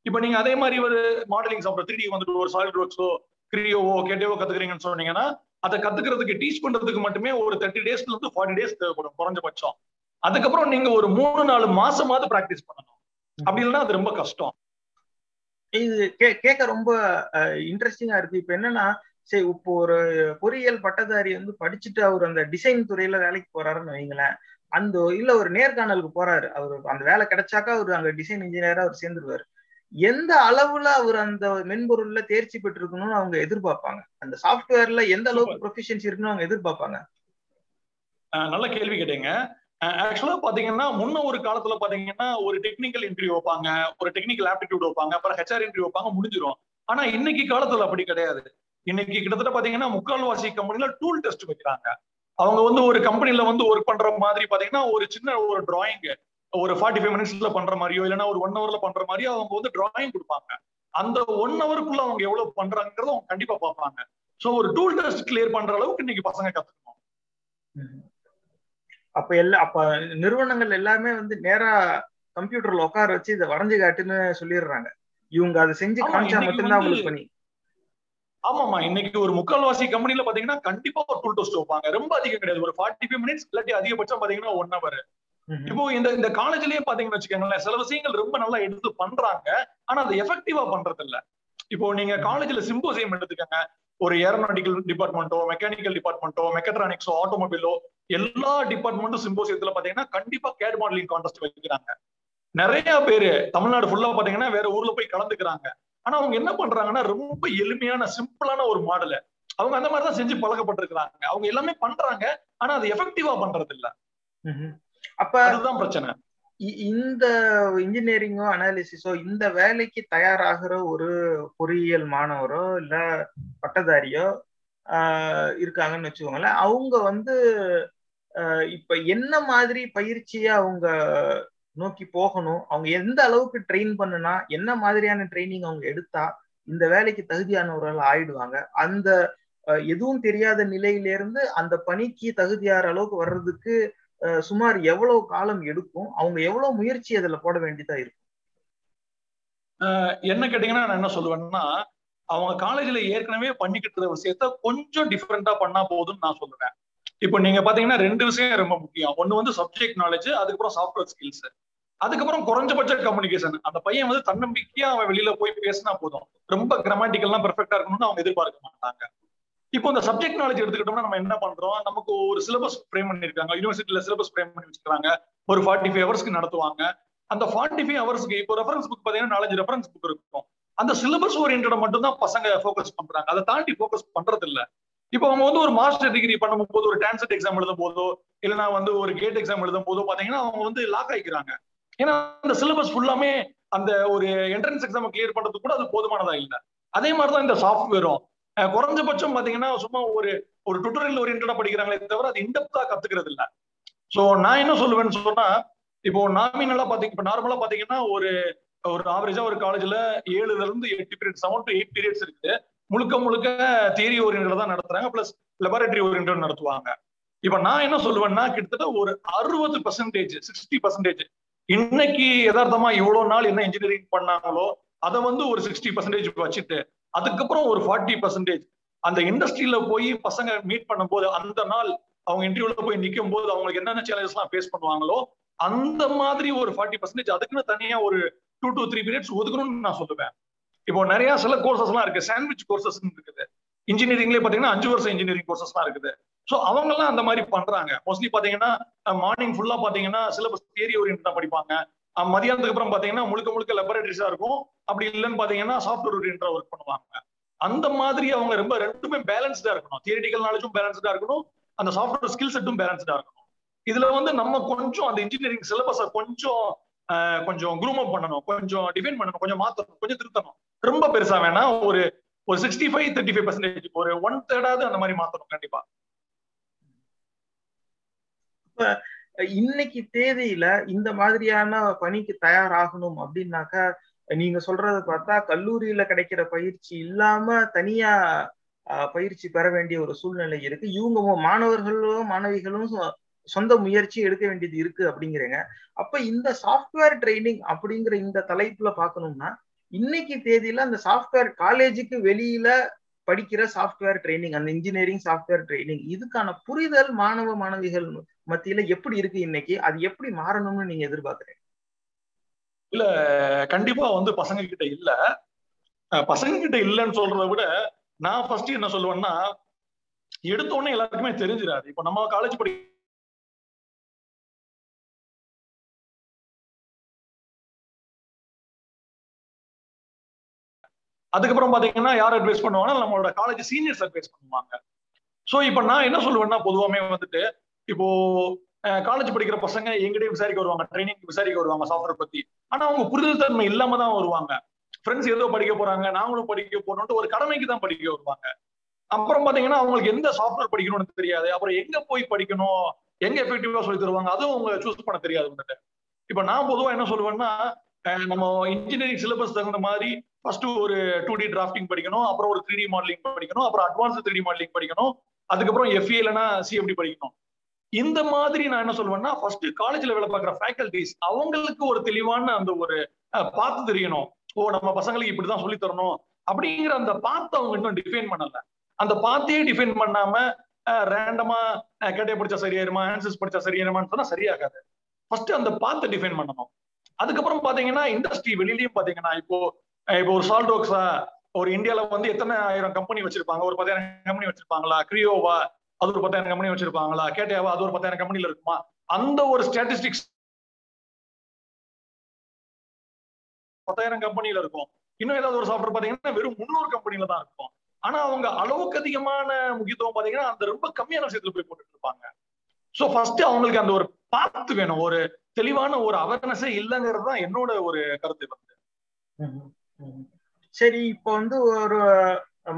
இப்ப நீங்க அதே மாதிரி ஒரு மாடலிங் சாஃப்ட்வேர் த்ரீ வந்துட்டு ஒரு சாலிட் ஒர்க்ஸோ கிரியோவோ கேட்டேவோ கத்துக்கிறீங்கன்னு சொன்னீங்கன்னா அதை கத்துக்கிறதுக்கு டீச் பண்றதுக்கு மட்டுமே ஒரு தேர்ட்டி டேஸ்ல இருந்து ஃபார்ட்டி டேஸ் தேவைப்படும் குறைஞ்சபட்சம். அதுக்கப்புறம் நீங்க ஒரு மூணு நாலு மாசமாவது பிராக்டிஸ் பண்ணணும். அப்படி இல்லைன்னா அது ரொம்ப கஷ்டம். இது கே- கேட்க ரொம்ப இன்ட்ரெஸ்டிங்கா இருக்கு. இப்ப என்னன்னா சரி இப்போ ஒரு பொறியியல் பட்டதாரி வந்து படிச்சுட்டு அவர் அந்த டிசைன் துறையில வேலைக்கு போறாருன்னு வைங்களேன். அந்த இல்ல ஒரு நேர்காணலுக்கு போறாரு. அவர் அந்த வேலை கிடைச்சாக்கா அவர் அங்க டிசைன் இன்ஜினியரா அவர் சேர்ந்துருவாரு. எந்த அளவுல அவர் அந்த மென்பொருள்ல தேர்ச்சி பெற்றிருக்கணும்னு அவங்க எதிர்பார்ப்பாங்க? அந்த சாஃப்ட்வேர்ல எந்த அளவுக்கு ப்ரொஃபிஷியன்சி இருக்குன்னு அவங்க எதிர்பார்ப்பாங்க? நல்ல கேள்வி கேட்டீங்க. ஆக்சுவலா பாத்தீங்கன்னா முன்ன ஒரு காலத்துல பாத்தீங்கன்னா ஒரு டெக்னிக்கல் இன்டர்வியூ வைப்பாங்க ஒரு டெக்னிக்கல் ஆப்டிடியூட் வைப்பாங்க அப்புறம் ஹெச்ஆர் இன்டர்வியூ வைப்பாங்க முடிஞ்சிடும் ஆனா இன்னைக்கு காலத்துல அப்படி கிடையாது. இன்னைக்கு கிட்டத்தட்ட பாத்தீங்கன்னா முக்கால்வாசி கம்பெனில டூல் டெஸ்ட் வைக்கிறாங்க. அவங்க வந்து ஒரு கம்பெனில வந்து ஒர்க் பண்ற மாதிரி பாத்தீங்கன்னா ஒரு சின்ன ஒரு டிராயிங் ஒரு ஃபார்ட்டி ஃபைவ் மினிட்ஸ்ல பண்ற மாதிரியோ இல்லைன்னா ஒரு ஒன் ஹவர்ல பண்ற மாதிரியோ அவங்க வந்து டிராயிங் கொடுப்பாங்க. அந்த ஒன் ஹவருக்குள்ள அவங்க எவ்வளவு பண்றாங்கிறத அவங்க கண்டிப்பா பார்ப்பாங்க. சோ ஒரு டூல் டெஸ்ட் கிளியர் பண்ற அளவுக்கு இன்னைக்கு பசங்க கத்துக்கணும். அப்ப எல்லா அப்ப நிறுவனங்கள் எல்லாமே வந்து நேரா கம்ப்யூட்டர்ல உட்கார வச்சு இதை வரைஞ்சு காட்டுன்னு சொல்லிடுறாங்க. இவங்க அதை செஞ்சு காமிச்சா மட்டும்தான் உங்களுக்கு பண்ணி ஆமாமா இன்னைக்கு ஒரு முக்கால்வாசி கம்பெனில பாத்தீங்கன்னா கண்டிப்பா ஒரு டூல் டெஸ்ட் வைப்பாங்க. ரொம்ப அதிகம் கிடையாது. ஒரு ஃபார்ட்டி ஃபைவ் மினிட்ஸ் இல்லாட்டி அதிகபட்சம் பாத்தீங்கன்னா ஒன் ஹவர் இப்போ இந்த இந்த காலேஜ்லயே பாத்தீங்கன்னு வச்சுக்கோங்களேன் சில விஷயங்கள் ரொம்ப நல்லா எடுத்து பண்றாங்க. ஆனா அது எஃபெக்டிவா பண்றது இல்ல இப்போ நீங்க காலேஜ்ல சிம்போசியம் எடுத்துக்கங்க. ஒரு ஏரோநாட்டிக்கல் டிபார்ட்மெண்ட்டோ மெக்கானிக்கல் டிபார்ட்மெண்ட்டோ மெக்கட்ரானிக்ஸோ ஆட்டோமொபைலோ எல்லா டிபார்ட்மெண்ட்டும் சிம்போசியத்துல பாத்தீங்கன்னா கண்டிப்பா கேட் மாடலிங் கான்டெஸ்ட் வைக்கிறாங்க. நிறைய பேரு தமிழ்நாடு ஃபுல்லா பாத்தீங்கன்னா வேற ஊர்ல போய் கலந்துக்கிறாங்க. ஆனா அவங்க என்ன பண்றாங்கன்னா ரொம்ப எளிமையான சிம்பிளான ஒரு மாடல் அவங்க அந்த மாதிரி தான் செஞ்சு பழக்கப்பட்டிருக்கிறாங்க. அவங்க எல்லாமே பண்றாங்க ஆனா அது எஃபெக்டிவா பண்றது இல்ல. அப்ப அதுதான் பிரச்சனை. இந்த இன்ஜினியரிங்கோ அனாலிசிஸோ இந்த வேலைக்கு தயாராகிற ஒரு பொறியியல் மாணவரோ இல்ல பட்டதாரியோ இருக்காங்கன்னு வச்சுக்கோங்களேன். அவங்க வந்து இப்ப என்ன மாதிரி பயிற்சியை அவங்க நோக்கி போகணும் அவங்க எந்த அளவுக்கு ட்ரெயின் பண்ணுனா என்ன மாதிரியான ட்ரைனிங் அவங்க எடுத்தா இந்த வேலைக்கு தகுதியானவர்கள் ஆயிடுவாங்க. அந்த எதுவும் தெரியாத நிலையிலிருந்து அந்த பணிக்கு தகுதியாகிற அளவுக்கு வர்றதுக்கு சுமார் எவ்வளவு காலம் எடுக்கும்? அவங்க எவ்வளவு முயற்சி அதுல போட வேண்டியதா இருக்கும்? என்ன கேட்டீங்கன்னா நான் என்ன சொல்லுவேன்னா அவங்க காலேஜ்ல ஏற்கனவே பண்ணிக்கிட்டு இருந்த விஷயத்த கொஞ்சம் டிஃப்ரெண்டா பண்ணா போதும்னு நான் சொல்லுவேன். இப்போ நீங்க பாத்தீங்கன்னா ரெண்டு விஷயம் ரொம்ப முக்கியம். ஒன்னு வந்து சப்ஜெக்ட் நாலேஜ் அதுக்கப்புறம் சாஃப்ட்வேர் ஸ்கில்ஸ் அதுக்கப்புறம் குறைஞ்சபட்ச கம்யூனிகேஷன் அந்த பையன் வந்து தன்னம்பிக்கையா அவன் வெளியில போய் பேசினா போதும். ரொம்ப கிராமட்டிக்கல்லாம் பெர்ஃபெக்டா இருக்கணும்னு அவங்க எதிர்பார்க்க மாட்டாங்க. இப்போ இந்த சப்ஜெக்ட் நாலேஜ் எடுத்துக்கிட்டோம்னா நம்ம என்ன பண்றோம்? நமக்கு ஒரு சிலபஸ் ஃப்ரேம் பண்ணிருக்காங்க. யூனிவர்சிட்டியில சிலபஸ் ஃப்ரேம் பண்ணி வச்சிருக்காங்க ஒரு ஃபார்ட்டி ஃபைவ் ஹவர்ஸ்க்கு நடத்துவாங்க. அந்த ஃபார்ட்டி ஃபைவ் ஹவர்ஸ்க்கு இப்போ ரெஃபரன்ஸ் புக் பாத்தீங்கன்னா நாலஞ்சு ரெஃபரன்ஸ் புக் இருக்கும். அந்த சிலபஸ் ஓரியன்டா மட்டும் தான் பசங்க ஃபோக்கஸ் பண்றாங்க. அதை தாண்டி ஃபோக்கஸ் பண்றது இல்ல இப்போ அவங்க வந்து ஒரு மாஸ்டர் டிகிரி பண்ணும் போது ஒரு டான்செட் எக்ஸாம் எழுதும் போதோ இல்லைன்னா வந்து ஒரு கேட் எக்ஸாம் எழுதும் போதோ பாத்தீங்கன்னா அவங்க வந்து லாக் ஆயிக்கிறாங்க. ஏன்னா அந்த சிலபஸ் ஃபுல்லாமே அந்த ஒரு என்ட்ரன்ஸ் எக்ஸாம் கிளியர் பண்றதுக்கு கூட அது போதுமானதா இல்லை. அதே மாதிரிதான் இந்த சாஃப்ட்வேரும் குறைஞ்சபட்சம் பாத்தீங்கன்னா சும்மா ஒரு ஒரு டுட்டோரியல் ஓரியன்டா படிக்கிறாங்களே தவிர அது இன்டெப்தா கத்துக்கிறது இல்ல சோ நான் என்ன சொல்லுவேன்னு சொன்னா இப்போ நாமினலா பாத்தீங்க இப்போ நார்மலா பாத்தீங்கன்னா ஒரு ஒரு ஆவரேஜா ஒரு காலேஜ்ல ஏழுல இருந்து எட்டு period seven to eight periods இருக்குது முழுக்க முழுக்க தியரி ஓரியன்டா தான் நடத்துறாங்க பிளஸ் லெபார்டரி ஓரியன்டா நடத்துவாங்க. இப்ப நான் என்ன சொல்லுவேன்னா கிட்டத்தட்ட ஒரு அறுபது பர்சன்டேஜ் சிக்ஸ்டி பர்சன்டேஜ் இன்னைக்கு யதார்த்தமா இவ்வளவு நாள் என்ன இன்ஜினியரிங் பண்ணாங்களோ அதை வந்து ஒரு சிக்ஸ்டி பர்சன்டேஜ் வச்சுட்டு அதுக்கப்புறம் ஒரு ஃபார்ட்டி பர்சன்டேஜ் அந்த இண்டஸ்ட்ரியில போய் பசங்க மீட் பண்ணும்போது அந்த நாள் அவங்க இன்டர்வியூல போய் நிற்கும் போது அவங்களுக்கு என்னென்ன சேலஞ்சஸ் எல்லாம் ஃபேஸ் பண்ணுவாங்களோ அந்த மாதிரி ஒரு ஃபார்ட்டி பர்சன்டேஜ் அதுக்குன்னு தனியா ஒரு டூ டு த்ரீ பீரியட்ஸ் ஒதுக்கணும்னு நான் சொல்லுவேன். இப்போ நிறைய சில கோர்சஸ் எல்லாம் இருக்கு. சாண்ட்விச் கோர்சஸ் இருக்குது. இன்ஜினியரிங்லேயே பாத்தீங்கன்னா அஞ்சு வருஷம் இன்ஜினியரிங் கோர்சஸ் எல்லாம் இருக்குது. ஸோ அவங்க எல்லாம் அந்த மாதிரி பண்றாங்க. மோஸ்ட்லி பாத்தீங்கன்னா மார்னிங் ஃபுல்லா பாத்தீங்கன்னா சிலபஸ் தியரி ஓரியன்டா படிப்பாங்க. மதியானத்துக்கு அப்புறம் பாத்தீங்கன்னா முழுக்க முழுக்க லெபரேட்டரிஸா இருக்கும். அப்படி இல்லைன்னு பாத்தீங்கன்னா சாஃப்ட்வேர் ஓரியன்டா ஒர்க் பண்ணுவாங்க. அந்த மாதிரி அவங்க ரொம்ப ரெண்டுமே பேலன்ஸ்டா இருக்கணும். தியரிட்டிக்கல் நாலேஜும் பேலன்ஸ்டா இருக்கணும். அந்த சாஃப்ட்வேர் ஸ்கில் செட்டும் பேலன்ஸ்டா இருக்கணும். இதுல வந்து நம்ம கொஞ்சம் அந்த இன்ஜினியரிங் சிலபஸை கொஞ்சம் கொஞ்சம் குரூம் அப் பண்ணணும். கொஞ்சம் டிஃபைன் பண்ணணும். கொஞ்சம் மாத்தணும். கொஞ்சம் திருத்தணும். ரொம்ப பெருசா வேணா ஒரு ஒரு sixty five thirty five percentage ஒரு ஒன் தேர்டாவது அந்த மாதிரி மாத்தணும் கண்டிப்பா. இன்னைக்கு தேதியில இந்த மாதிரியான பணிக்கு தயாராகணும் அப்படின்னாக்கா நீங்க சொல்றத பார்த்தா கல்லூரியில கிடைக்கிற பயிற்சி இல்லாம தனியா பயிற்சி பெற வேண்டிய ஒரு சூழ்நிலை இருக்கு. இவங்க மாணவர்களும் மாணவிகளும் சொந்த முயற்சி எடுக்க வேண்டியது இருக்கு அப்படிங்கிறீங்க. அப்ப இந்த சாஃப்ட்வேர் ட்ரைனிங் அப்படிங்கிற இந்த தலைப்புல பாக்கணும்னா இன்னைக்கு தேதியில அந்த சாஃப்ட்வேர் காலேஜுக்கு வெளியில படிக்கிற சாஃப்ட்வேர் ட்ரைனிங் அந்த இன்ஜினியரிங் சாஃப்ட்வேர் ட்ரைனிங் இதுக்கான புரிதல் மாணவ மாணவிகள் மத்தியில எப்படி இருக்கு இன்னைக்கு? அது எப்படி மாறணும்னு நீங்க எதிர்பார்க்கறீங்க? இல்ல கண்டிப்பா வந்து பசங்க கிட்ட இல்ல. பசங்க கிட்ட இல்லைன்னு சொல்றத விட நான் ஃபர்ஸ்ட் என்ன சொல்லுவேன்னா எடுத்தோடனே எல்லாருக்குமே தெரிஞ்சிடாது இப்ப நம்ம காலேஜ் படி அதுக்கப்புறம் பாத்தீங்கன்னா யார் அட்வைஸ் பண்ணுவாங்கன்னா நம்மளோட காலேஜ் சீனியர்ஸ் அட்வைஸ் பண்ணுவாங்க. ஸோ இப்போ நான் என்ன சொல்லுவேன்னா பொதுவாமே வந்துட்டு இப்போ காலேஜ் படிக்கிற பசங்க எங்கிட்டயும் விசாரிக்க வருவாங்க ட்ரைனிங் விசாரிக்க வருவாங்க சாஃப்ட்வேர் பத்தி. ஆனா அவங்க புரிதல் தன்மை இல்லாம தான் வருவாங்க. ஃப்ரெண்ட்ஸ் ஏதோ படிக்க போறாங்க நாங்களும் படிக்க போறோம்ட்டு ஒரு கடமைக்கு தான் படிக்க வருவாங்க. அப்புறம் பாத்தீங்கன்னா அவங்களுக்கு எந்த சாஃப்ட்வேர் படிக்கணும்னு தெரியாது. அப்புறம் எங்க போய் படிக்கணும்? எங்க எஃபெக்டிவா சொல்லி தருவாங்க? அதுவும் அவங்க சூஸ் பண்ண தெரியாது வந்துட்டு. இப்ப நான் பொதுவா என்ன சொல்லுவேன்னா நம்ம இன்ஜினியரிங் சிலபஸ் தகுந்த மாதிரி ஃபர்ஸ்ட் ஒரு டூ டி டிராஃப்டிங் படிக்கணும் அப்புறம் ஒரு த்ரீ டி மாடலிங் படிக்கணும் அப்புறம் அட்வான்ஸ் த்ரீ டி மாடலிங் படிக்கணும் அதுக்கப்புறம் எஃப்ஏ இல்லைன்னா சிஎம்டி படிக்கணும். இந்த மாதிரி நான் என்ன சொல்லுவேன்னா ஃபர்ஸ்ட் காலேஜ்ல வேலை பார்க்குற ஃபேக்கல்டிஸ் அவங்களுக்கு ஒரு தெளிவான அந்த ஒரு பார்த்து தெரியணும். ஓ நம்ம பசங்களுக்கு இப்படிதான் சொல்லி தரணும் அப்படிங்கிற அந்த பார்த்து அவங்க இன்னும் டிஃபைன் பண்ணல. அந்த பார்த்தையே டிஃபைன் பண்ணாம ரேண்டமா கேட்டே படிச்சா சரியாயிருமா ஆன்சர்ஸ் படிச்சா சரியாயிருமான்னு சொன்னா சரியாகாது. ஃபர்ஸ்ட் அந்த பார்த்து டிஃபைன் பண்ணணும். அதுக்கப்புறம் பாத்தீங்கன்னா இண்டஸ்ட்ரி வெளியிலயும் பாத்தீங்கன்னா இப்போ இப்போ ஒரு சால்டோக்ஸா ஒரு இந்தியால வந்து எத்தனை ஆயிரம் கம்பெனி வச்சிருப்பாங்க? ஒரு பத்தாயிரம் கம்பெனி வச்சிருப்பாங்களா? கிரியோவா அது ஒரு பத்தாயிரம் கம்பெனி வச்சிருப்பாங்களா? கேட்டியாவா அது ஒரு பத்தாயிரம் கம்பெனில இருக்குமா? அந்த ஒரு ஸ்டாட்டிஸ்டிக்ஸ் பத்தாயிரம் கம்பெனில இருக்கும். இன்னும் ஏதாவது ஒரு சாஃப்ட்வேர் பாத்தீங்கன்னா வெறும் முன்னூறு கம்பெனில தான் இருக்கும். ஆனா அவங்க அளவுக்கு அதிகமான முக்கியத்துவம் பாத்தீங்கன்னா அந்த ரொம்ப கம்மியான விஷயத்துல போய் போட்டுட்டு இருப்பாங்க. சோ ஃபர்ஸ்ட் அவங்களுக்கு அந்த ஒரு பார்த்து வேணும். ஒரு தெளிவான ஒரு அவேர்னஸே இல்லைங்கிறது தான் என்னோட ஒரு கருத்து வந்து. சரி இப்போ வந்து ஒரு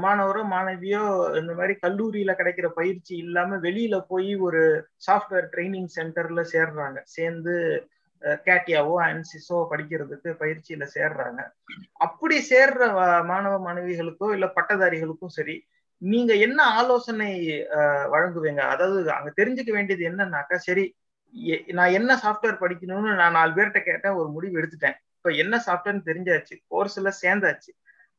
மாணவரோ மாணவியோ இந்த மாதிரி கல்லூரியில கிடைக்கிற பயிற்சி இல்லாம வெளியில போய் ஒரு சாஃப்ட்வேர் ட்ரைனிங் சென்டர்ல சேர்றாங்க. சேர்ந்து கேட்டியாவோ அன்சிஸோ படிக்கிறதுக்கு பயிற்சியில சேர்றாங்க. அப்படி சேர்ற மாணவ மாணவிகளுக்கோ இல்ல பட்டதாரிகளுக்கும் சரி நீங்க என்ன ஆலோசனை வழங்குவீங்க? அதாவது அங்க தெரிஞ்சுக்க வேண்டியது என்னன்னாக்கா சரி நான் என்ன சாஃப்ட்வேர் படிக்கணும்னு நான் நாலு பேர்கிட்ட கேட்டேன் ஒரு முடிவு எடுத்துட்டேன். இப்ப என்ன சாப்பிட்டேன்னு தெரிஞ்சாச்சு? கோர்ஸ்ல சேர்ந்தாச்சு.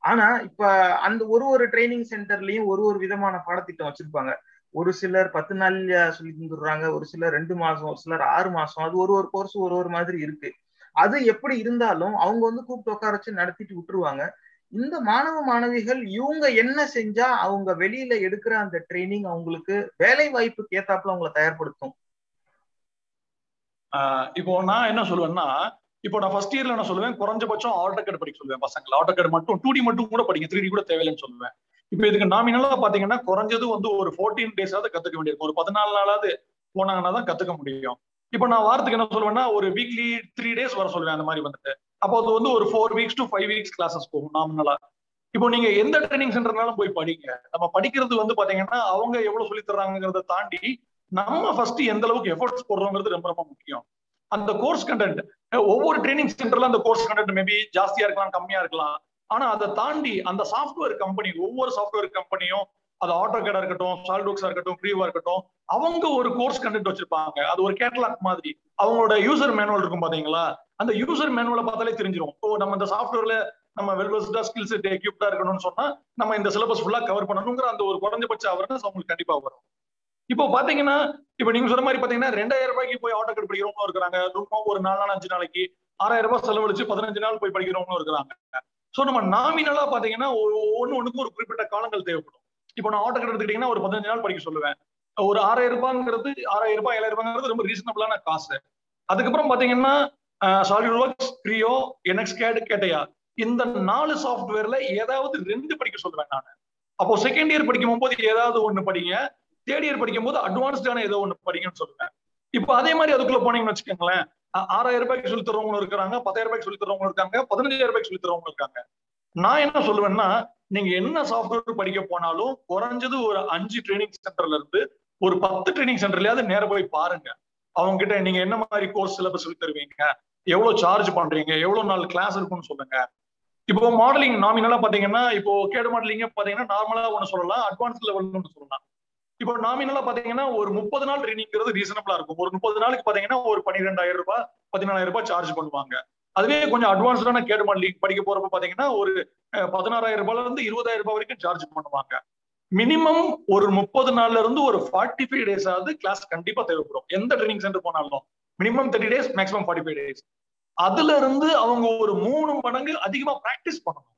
ஆனா இப்ப அந்த ஒரு ஒரு ட்ரைனிங் சென்டர்லயும் ஒரு ஒரு விதமான பாடத்திட்டம் வச்சிருப்பாங்க. ஒரு சிலர் பத்து நாள் சொல்லி தந்துடுறாங்க ஒரு சிலர் ரெண்டு மாசம் ஒரு சிலர் ஆறு மாசம் அது ஒரு ஒரு கோர்ஸ் ஒரு ஒரு மாதிரி இருக்கு. அது எப்படி இருந்தாலும் அவங்க வந்து கூப்பிட்டு உட்கார வச்சு நடத்திட்டு விட்டுருவாங்க. இந்த மாணவ மாணவிகள் இவங்க என்ன செஞ்சா அவங்க வெளியில எடுக்கிற அந்த ட்ரைனிங் அவங்களுக்கு வேலை வாய்ப்புக்கு ஏத்தாப்புல அவங்களை தயார்படுத்தும். இப்போ நான் என்ன சொல்லுவேன்னா இப்போ நான் ஃபர்ஸ்ட் இயர்ல நான் சொல்லுவேன் குறைஞ்சபட்சம் ஆட்டோகேட் படிக்க சொல்லுவேன் பசங்களை. ஆட்டோகேட் மட்டும் டூ டி மட்டும் கூட படிங்க த்ரீ டி கூட தேவையில்லைன்னு சொல்லுவேன். இப்போ இதுக்கு நாமினலா பாத்தீங்கன்னா குறைஞ்சது வந்து ஒரு ஃபோர்டீன் டேஸாவது கத்துக்க வேண்டியிருக்கும். ஒரு பதினாலு நாளாவது போனாங்கன்னா தான் கத்துக்க முடியும். இப்போ நான் வாரத்துக்கு என்ன சொல்லுவேன்னா ஒரு வீக்லி த்ரீ டேஸ் வர சொல்லுவேன் அந்த மாதிரி வந்துட்டு. அப்போ அது வந்து ஒரு four weeks to five weeks classes போகும் நாமினலா இப்போ நீங்க எந்த ட்ரைனிங் சென்டர்னாலும் போய் படிங்க. நம்ம படிக்கிறது வந்து பாத்தீங்கன்னா அவங்க எவ்வளவு சொல்லி தர்றாங்கிறத தாண்டி நம்ம ஃபர்ஸ்ட் எந்த அளவுக்கு எஃபர்ட்ஸ் போடுறோங்கிறது ரொம்ப ரொம்ப முக்கியம். அந்த கோர்ஸ் கண்டென்ட் ஒவ்வொரு ட்ரைனிங் சென்டர்ல அந்த கோர்ஸ் கண்டக்ட் மேபி ஜாஸ்தியா இருக்கலாம் கம்மியா இருக்கலாம். ஆனா அதை தாண்டி அந்த சாஃப்ட்வேர் கம்பெனி ஒவ்வொரு சாஃப்ட்வேர் கம்பெனியும் அது ஆட்டோ கேடா இருக்கட்டும் சால்டோக்ஸா இருக்கட்டும் க்ரீவா இருக்கட்டும் அவங்க ஒரு கோர்ஸ் கண்டென்ட் வச்சிருப்பாங்க. அது ஒரு கேட்டலாக் மாதிரி. அவங்களோட யூசர் மேனுவல் இருக்கும் பாத்தீங்களா? அந்த யூசர் மேனுவலை பார்த்தாலே தெரிஞ்சிடும் ஓ நம்ம இந்த சாஃப்ட்வேர்ல நம்ம வெல்வெஸ்டா ஸ்கில்ஸ் எக்யூப்டா இருக்கணும்னு சொன்னா நம்ம இந்த சிலபஸ் ஃபுல்லா கவர் பண்ணணுங்கிற அந்த ஒரு குறைஞ்சபட்ச அவர்னஸ் அவங்களுக்கு கண்டிப்பா வரும். இப்போ பாத்தீங்கன்னா இப்ப நீங்க சொன்ன மாதிரி பாத்தீங்கன்னா ரெண்டாயிரம் ரூபாய்க்கு போய் ஆட்டோ கட் படிக்கிறவங்களும் இருக்கிறாங்க. ரொம்ப ஒரு நாலு நாள் அஞ்சு நாளைக்கு ஆறாயிரம் ரூபாய் செலவழிச்சு பதினஞ்சு நாள் போய் படிக்கிறவங்களும் இருக்கிறாங்க. சோ நம்ம நாமினலா பாத்தீங்கன்னா ஒன்னு ஒண்ணுக்கு ஒரு குறிப்பிட்ட காலங்கள் தேவைப்படும். இப்போ நான் ஆட்டோ கட் எடுத்துக்கிட்டீங்கன்னா ஒரு பதினஞ்சு நாள் படிக்க சொல்லுவேன். ஒரு ஆறாயிரம் ரூபாங்கிறது ஆறாயிரம் ரூபாய் ஏழாயிரம் ரூபாங்கிறது ரொம்ப ரீசனபிளான காசு. அதுக்கப்புறம் பாத்தீங்கன்னா SolidWorks Creo NX CAD கேட்டையா இந்த நாலு சாஃப்ட்வேர்ல ஏதாவது ரெண்டு படிக்க சொல்றேன் நான். அப்போ செகண்ட் இயர் படிக்கும் போது ஏதாவது ஒண்ணு படிங்க. தேர்ட் இயர் படிக்கும் போது அட்வான்ஸ்டான ஏதோ ஒண்ணு படிக்கணும்னு சொல்லுவேன். இப்போ அதே மாதிரி அதுக்குள்ள போனீங்கன்னு வச்சுக்கோங்களேன். ஆறாயிரம் ரூபாய்க்கு சொல்லி தரவங்களும் இருக்காங்க பத்தாயிரம் ரூபாய்க்கு சொல்லி தரவங்களும் இருக்காங்க பதினஞ்சாயிரம் ரூபாய்க்கு சொல்லி தரவங்களும் இருக்காங்க. நான் என்ன சொல்லுவேன்னா நீங்க என்ன சாஃப்ட்வேர் படிக்க போனாலும் குறைஞ்சது ஒரு அஞ்சு ட்ரைனிங் சென்டர்ல இருந்து ஒரு பத்து ட்ரைனிங் சென்டர்லயாவது நேர போய் பாருங்க. அவங்க கிட்ட நீங்க என்ன மாதிரி கோர்ஸ் சிலபஸ் சொல்லி தருவீங்க எவ்வளவு சார்ஜ் பண்றீங்க எவ்வளவு நாள் கிளாஸ் இருக்கும்னு சொல்லுங்க. இப்போ மாடலிங் நாமினலா பாத்தீங்கன்னா இப்போ கேடு மாடலிங்க பாத்தீங்கன்னா நார்மலா ஒண்ணு சொல்லலாம் அட்வான்ஸ் லெவல் ஒன்று சொல்லலாம். இப்போ நாமினலா பாத்தீங்கன்னா ஒரு முப்பது நாள் ட்ரைனிங்கிறது ரீசனபிளா இருக்கும். ஒரு முப்பது நாளுக்கு பாத்தீங்கன்னா ஒரு பன்னிரெண்டாயிரம் ரூபாய் பதினாலாயிரம் ரூபாய் சார்ஜ் பண்ணுவாங்க. அதுவே கொஞ்சம் அட்வான்ஸ்டான கேடு லீக் படிக்க போறப்ப பாத்தீங்கன்னா ஒரு பதினாறாயிரம் ரூபாயில இருந்து இருபதாயிரம் ரூபாய் வரைக்கும் சார்ஜ் பண்ணுவாங்க. மினிமம் ஒரு முப்பது நாள்ல இருந்து ஒரு ஃபார்ட்டி ஃபைவ் டேஸ் ஆகுது கிளாஸ் கண்டிப்பா தேவைப்படும். எந்த ட்ரைனிங் சென்டர் போனாலும். Minimum thirty days maximum forty five days அதுல இருந்து அவங்க ஒரு மூணு மடங்கு அதிகமா பிராக்டிஸ் பண்ணணும்.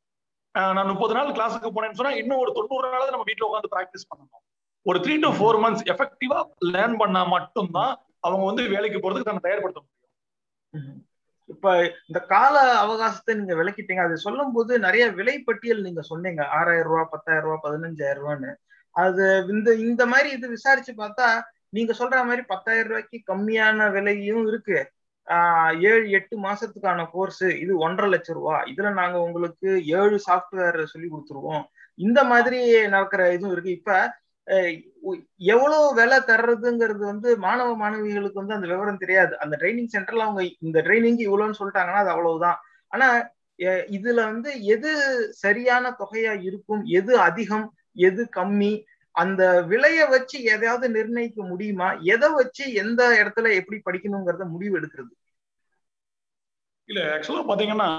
நான் முப்பது நாள் கிளாஸுக்கு போனேன்னு சொன்னா இன்னும் ஒரு தொண்ணூறு நாள் நம்ம வீட்டுல உட்காந்து பிராக்டிஸ் பண்ணணும். ஒரு த்ரீ டு ஃபோர் மந்த்ஸ் எஃபெக்டிவா லேர்ன் பண்ணா மட்டும்தான் அவங்க வந்து வேலைக்கு போறதுக்கு தன்னை தயார்படுத்த முடியும். இப்ப இந்த கால அவகாசத்தை நீங்க விளக்கிட்டீங்க. அது சொல்லும் போது நிறைய விலை பட்டியல் நீங்க சொன்னீங்க. ஆறாயிரம் ரூபாய் பத்தாயிரம் ரூபாய் பதினஞ்சாயிரம் ரூபான்னு. அது இந்த இந்த மாதிரி இது விசாரிச்சு பார்த்தா நீங்க சொல்ற மாதிரி பத்தாயிரம் ரூபாய்க்கு கம்மியான விலையும் இருக்கு. ஆஹ் ஏழு எட்டு மாசத்துக்கான கோர்ஸ் இது ஒன்றரை லட்சம் ரூபா. இதுல நாங்க உங்களுக்கு ஏழு சாஃப்ட்வேர் சொல்லி கொடுத்துருவோம். இந்த மாதிரி நடக்கிற இதுவும் இருக்கு. இப்ப எவ்வளவு விலை தர்றதுங்கிறது வந்து மாணவ மாணவிகளுக்கு வந்து அந்த விவரம் தெரியாது. அந்த ட்ரைனிங் சென்டர்ல அவங்க இந்த ட்ரைனிங் இவ்வளவுன்னு சொல்லிட்டாங்கன்னா அது அவ்வளவுதான். ஆனா இதுல வந்து எது சரியான தொகையா இருக்கும் எது அதிகம் எது கம்மி அந்த விலைய வச்சு எதையாவது நிர்ணயிக்க முடியுமா? எதை வச்சு எந்த இடத்துல எப்படி படிக்கணுங்கிறத முடிவு எடுக்கிறது. இல்ல ஆக்சுவலா பாத்தீங்கன்னா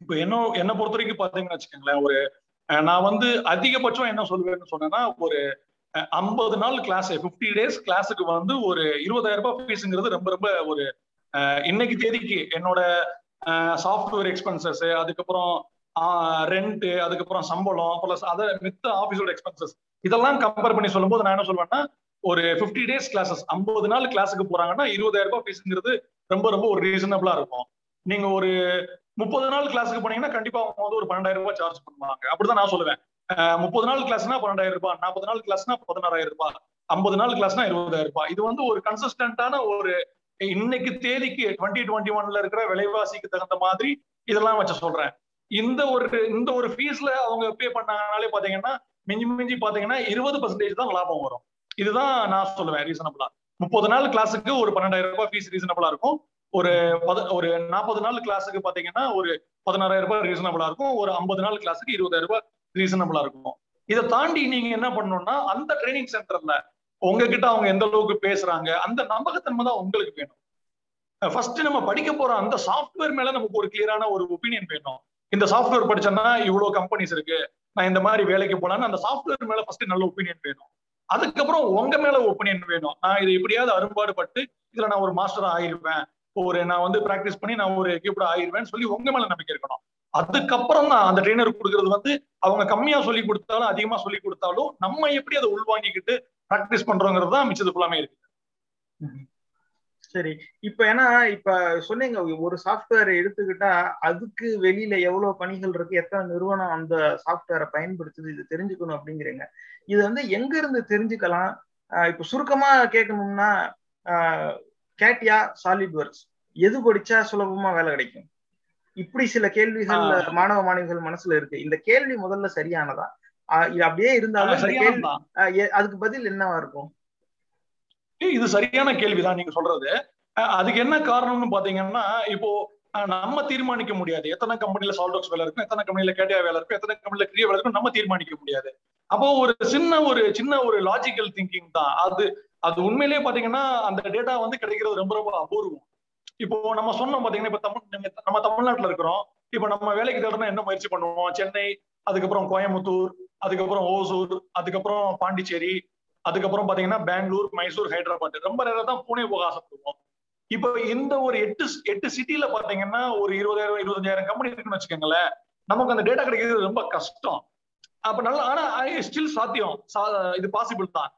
இப்ப என்ன என்ன பொறுத்த வரைக்கும் பாத்தீங்கன்னா வச்சுக்கோங்களேன் ஒரு நான் வந்து அதிகபட்சம் என்ன சொல்லுவேன்னு சொன்னேன்னா ஒரு ஐம்பது நாள் கிளாஸ் 50 டேஸ் கிளாஸுக்கு வந்து ஒரு இருபதாயிரம் ரூபாய் ஃபீஸுங்கிறது ரொம்ப ரொம்ப ஒரு இன்னைக்கு தேதிக்கு என்னோட சாஃப்ட்வேர் எக்ஸ்பென்சஸ் அதுக்கப்புறம் ரெண்ட் அதுக்கப்புறம் சம்பளம் பிளஸ் அதை மித்த ஆஃபீஸோட எக்ஸ்பென்சஸ் இதெல்லாம் கம்பேர் பண்ணி சொல்லும்போது நான் என்ன சொல்லுவேன்னா ஒரு 50 டேஸ் கிளாஸஸ் ஐம்பது நாள் கிளாஸுக்கு போறாங்கன்னா இருபதாயிரம் ரூபாய் ஃபீஸுங்கிறது ரொம்ப ரொம்ப ஒரு ரீசனபிளா இருக்கும். நீங்க ஒரு முப்பது நாள் கிளாஸுக்கு போனீங்கன்னா கண்டிப்பா அவங்க வந்து ஒரு பன்னெண்டாயிரம் ரூபாய் சார்ஜ் பண்ணுவாங்க. அப்படிதான் நான் சொல்லுவேன். முப்பது நாள் கிளாஸ்னா பன்னெண்டாயிரம் ரூபாய் நாற்பது நாள் கிளாஸ்னா பதினாறாயிரம் ரூபாய் ஐம்பது நாள் கிளாஸ்னா இருபதாயிரம் ரூபாய். இது வந்து ஒரு கன்சிஸ்டன்டான ஒரு இன்னைக்கு தேதிக்கு டுவெண்ட்டி டுவெண்ட்டி ஒன்ல இருக்கிற விலைவாசிக்கு தகுந்த மாதிரி இதெல்லாம் வச்சு சொல்றேன். இந்த ஒரு இந்த ஒரு ஃபீஸ்ல அவங்க பே பண்ணாங்கனாலே பாத்தீங்கன்னா மிஞ்சி மிஞ்சி பாத்தீங்கன்னா இருபது பர்சன்டேஜ் தான் லாபம் வரும். இதுதான் நான் சொல்லுவேன் ரீசனபிளா முப்பது நாள் கிளாஸுக்கு ஒரு பன்னெண்டாயிரம் ரூபாய் ஃபீஸ் ரீசனபிளா இருக்கும். ஒரு பத ஒரு நாற்பது நாள் கிளாஸுக்கு பாத்தீங்கன்னா ஒரு பதினாறாயிரம் ரூபாய் ரீசனபிளா இருக்கும். ஒரு ஐம்பது நாள் கிளாஸுக்கு இருபதாயிரம் ரூபாய் ரீசனபிளா இருக்கும். இதை தாண்டி நீங்க என்ன பண்ணணும்னா அந்த ட்ரைனிங் சென்டர்ல உங்ககிட்ட அவங்க எந்த அளவுக்கு பேசுறாங்க அந்த நம்பகத்தன்மை தான் உங்களுக்கு வேணும். ஃபர்ஸ்ட் நம்ம படிக்க போற அந்த சாஃப்ட்வேர் மேல நமக்கு ஒரு கிளியரான ஒரு ஒப்பீனியன் வேணும். இந்த சாஃப்ட்வேர் படிச்சேன்னா இவ்வளவு கம்பெனிஸ் இருக்கு நான் இந்த மாதிரி வேலைக்கு போலான்னு அந்த சாஃப்ட்வேர் மேல ஃபர்ஸ்ட் நல்ல ஒப்பீனியன் வேணும். அதுக்கப்புறம் உங்க மேல ஒப்பீனியன் வேணும். நான் இதை எப்படியாவது அரும்பாடு பட்டு இதுல நான் ஒரு மாஸ்டர் ஆயிருவேன். ஒரு நான் வந்து பிராக்டிஸ் பண்ணி நான் ஒரு எக்யூப்ட் ஆயிருவேன்னு சொல்லி உங்க மேல நம்பிக்கை இருக்கணும். அதுக்கப்புறம் தான் அந்த ட்ரெயினர் கொடுக்கறது வந்து அவங்க கம்மியா சொல்லி கொடுத்தாலும் அதிகமா சொல்லி கொடுத்தாலும் நம்ம எப்படி அதை உள்வாங்கிக்கிட்டு பிராக்டிஸ் பண்றோங்கிறது தான் மிச்சது ஃபுல்லாமே இருக்கு. சரி. இப்ப ஏன்னா இப்ப சொன்னீங்க ஒரு சாஃப்ட்வேர் எடுத்துக்கிட்டா அதுக்கு வெளியில எவ்வளவு பணிகள் இருக்கு எத்தனை நிறுவனம் அந்த சாஃப்ட்வேரை பயன்படுத்துது இது தெரிஞ்சுக்கணும் அப்படிங்கிறீங்க. இது வந்து எங்க இருந்து தெரிஞ்சுக்கலாம்? ஆஹ் இப்ப சுருக்கமா கேட்கணும்னா கேட்டியா சாலிட் ஒர்க்ஸ் எது படிச்சா சுலபமா வேலை கிடைக்கும்? இப்படி சில கேள்விகள். மாணவ மாணவிகள் மனசுல இருக்கு. இந்த கேள்வி முதல்ல சரியானதா? இது அப்படியே இருந்தாலும் அதுக்கு பதில் என்னவா இருக்கும்? இது சரியான கேள்விதான் நீங்க சொல்றது. அதுக்கு என்ன காரணம்னு பாத்தீங்கன்னா இப்போ நம்ம தீர்மானிக்க முடியாது. எத்தனை கம்பெனில சால்டாக்ஸ் வேலை இருக்கும் எத்தனை கம்பெனில கேட்டியா வேலை இருக்கும் எத்தனை கம்பெனில கிரியா வேலை இருக்கும் நம்ம தீர்மானிக்க முடியாது. அப்போ ஒரு சின்ன ஒரு சின்ன ஒரு லாஜிக்கல் திங்கிங் தான். அது அது உண்மையிலேயே பாத்தீங்கன்னா அந்த டேட்டா வந்து கிடைக்கிறது ரொம்ப ரொம்ப அபூர்வம். இப்போ நம்ம சொன்னோம் பாத்தீங்கன்னா இப்ப தமிழ் நம்ம- தமிழ்நாட்டுல இருக்கிறோம். இப்போ நம்ம வேலைக்கு தேடணும் என்ன முயற்சி பண்ணுவோம்? சென்னை அதுக்கப்புறம் கோயம்புத்தூர் அதுக்கப்புறம் ஓசூர் அதுக்கப்புறம் பாண்டிச்சேரி அதுக்கப்புறம் பாத்தீங்கன்னா பெங்களூர் மைசூர் ஹைதராபாத். ரொம்ப நேரம் தான் பூனே போக ஆசைப்படுவோம். இப்போ இந்த ஒரு எட்டு எட்டு சிட்டில பாத்தீங்கன்னா ஒரு இருபதாயிரம் இருபத்தஞ்சாயிரம் கம்பெனி இருக்குன்னு வச்சுக்கோங்களேன். நமக்கு அந்த டேட்டா கிடைக்கிறது ரொம்ப கஷ்டம். அப்ப நல்லா ஆனா ஸ்டில் சாத்தியம். சா- இது பாசிபிள் தான்.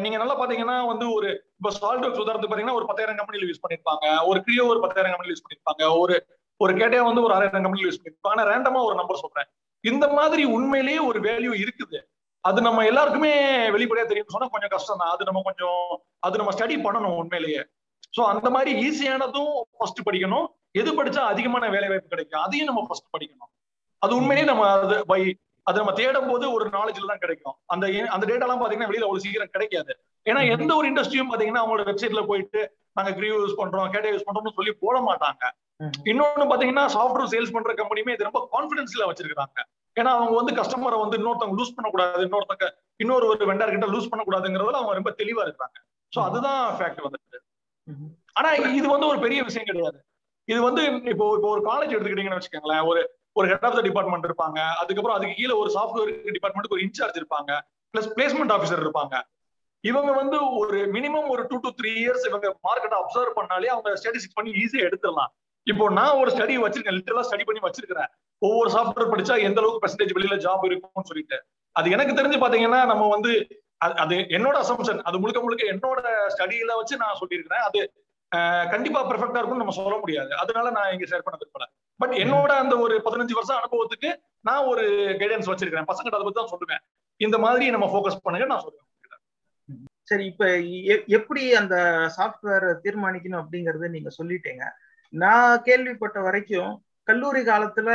நீங்க நல்லா பாத்தீங்கன்னா வந்து ஒரு இப்ப சால்ட் உதாரணத்துக்கு பாத்தீங்கன்னா ஒரு பத்தாயிரம் கம்பெனில யூஸ் பண்ணிருப்பாங்க. ஒரு கிரியோ ஒரு பத்தாயிரம் கம்பெனில யூஸ் பண்ணிருப்பாங்க. ஒரு ஒரு கேட்டையா வந்து ஒரு ஆறாயிரம் கம்பெனில யூஸ் பண்ணிருப்பாங்க. ஆனா ரேண்டமா ஒரு நம்பர் சொல்றேன். இந்த மாதிரி உண்மையிலேயே ஒரு வேல்யூ இருக்குது. அது நம்ம எல்லாருக்குமே வெளிப்படையா தெரியும் சொன்னா கொஞ்சம் கஷ்டம் தான் அது நம்ம கொஞ்சம் அது நம்ம ஸ்டடி பண்ணணும் உண்மையிலேயே. சோ அந்த மாதிரி ஈஸியானதும் ஃபர்ஸ்ட் படிக்கணும். எது படிச்சா அதிகமான வேலை வாய்ப்பு கிடைக்கும் அதையும் நம்ம ஃபர்ஸ்ட் படிக்கணும். அது உண்மையிலேயே நம்ம அது பை அது நம்ம தேடும் போது ஒரு நாலேஜ்ல தான் கிடைக்கும். அந்த அந்த டேட்டாலாம் பாத்தீங்கன்னா வெளியில அவ்வளவு சீக்கிரம் கிடைக்காது. ஏன்னா எந்த ஒரு இண்டஸ்ட்ரியும் பாத்தீங்கன்னா அவங்களோட வெப்சைட்ல போயிட்டு நாங்க கிரியூ யூஸ் பண்றோம் கேட்டா யூஸ் பண்றோம்னு சொல்லி போட மாட்டாங்க. இன்னொன்னு பாத்தீங்கன்னா சாஃப்ட்வேர் சேல்ஸ் பண்ற கம்பெனியுமே இது ரொம்ப கான்பிடன்ஸ்ல வச்சிருக்காங்க ஏன்னா அவங்க வந்து கஸ்டமரை வந்து இன்னொருத்தவங்க லூஸ் பண்ணக்கூடாது இன்னொருத்தங்க இன்னொரு ஒரு வெண்டர் கிட்ட லூஸ் பண்ணக்கூடாதுங்கிறதுல அவங்க ரொம்ப தெளிவா இருக்காங்க சோ அதுதான் ஃபேக்ட் வந்துட்டு. ஆனா இது வந்து ஒரு பெரிய விஷயம் கிடையாது. இது வந்து இப்போ இப்போ ஒரு காலேஜ் எடுத்துக்கிட்டீங்கன்னு வச்சுக்கோங்களேன். ஒரு ஒரு ஹெட் ஆஃப் த டிபார்ட்மெண்ட் இருப்பாங்க. அதுக்கப்புறம் அதுக்கு கீழே ஒரு சாஃப்ட்வேர் டிபார்ட்மெண்ட்டுக்கு ஒரு இன்சார்ஜ் இருப்பாங்க. பிளஸ் பிளேஸ்மெண்ட் ஆஃபீஸர் இருப்பாங்க. இவங்க வந்து ஒரு மினிமம் ஒரு டூ டு த்ரீ இயர்ஸ் இவங்க மார்க்கெட்டை அப்சர்வ் பண்ணாலே அவங்க ஸ்டடிஸ்டிக் பண்ணி ஈஸியாக எடுத்துடலாம். இப்போ நான் ஒரு ஸ்டடி வச்சிருக்கேன். லிட்டரலா ஸ்டடி பண்ணி வச்சிருக்கிறேன். ஒவ்வொரு சாஃப்ட்வேர் படிச்சா எந்த அளவுக்கு பெர்சன்டேஜ் வெளியில ஜாப் இருக்கும்னு சொல்லிட்டு. அது எனக்கு தெரிஞ்சு பாத்தீங்கன்னா நம்ம வந்து அது- என்னோட அசம்ஷன் அது முழுக்க முழுக்க என்னோட ஸ்டடியில வச்சு நான் சொல்லியிருக்கிறேன். அது கண்டிப்பா பெர்ஃபெக்டா இருக்கும்னு நம்ம சொல்ல முடியாது. அதனால நான் இங்க ஷேர் பண்ண விரும்பல. பட் என்னோட அந்த ஒரு பதினஞ்சு வருஷம் அனுபவத்துக்கு நான் ஒரு கைடன்ஸ் வச்சிருக்கிறேன். பசங்கிட்ட அதை பத்தி தான் சொல்லுவேன். இந்த மாதிரி நம்ம ஃபோக்கஸ் பண்ணுங்க நான் சொல்லுவேன் சரி இப்ப எப்படி அந்த சாஃப்ட்வேர் தீர்மானிக்கணும் அப்படிங்கறத நீங்க சொல்லிட்டீங்க. நான் கேள்விப்பட்ட வரைக்கும் கல்லூரி காலத்துல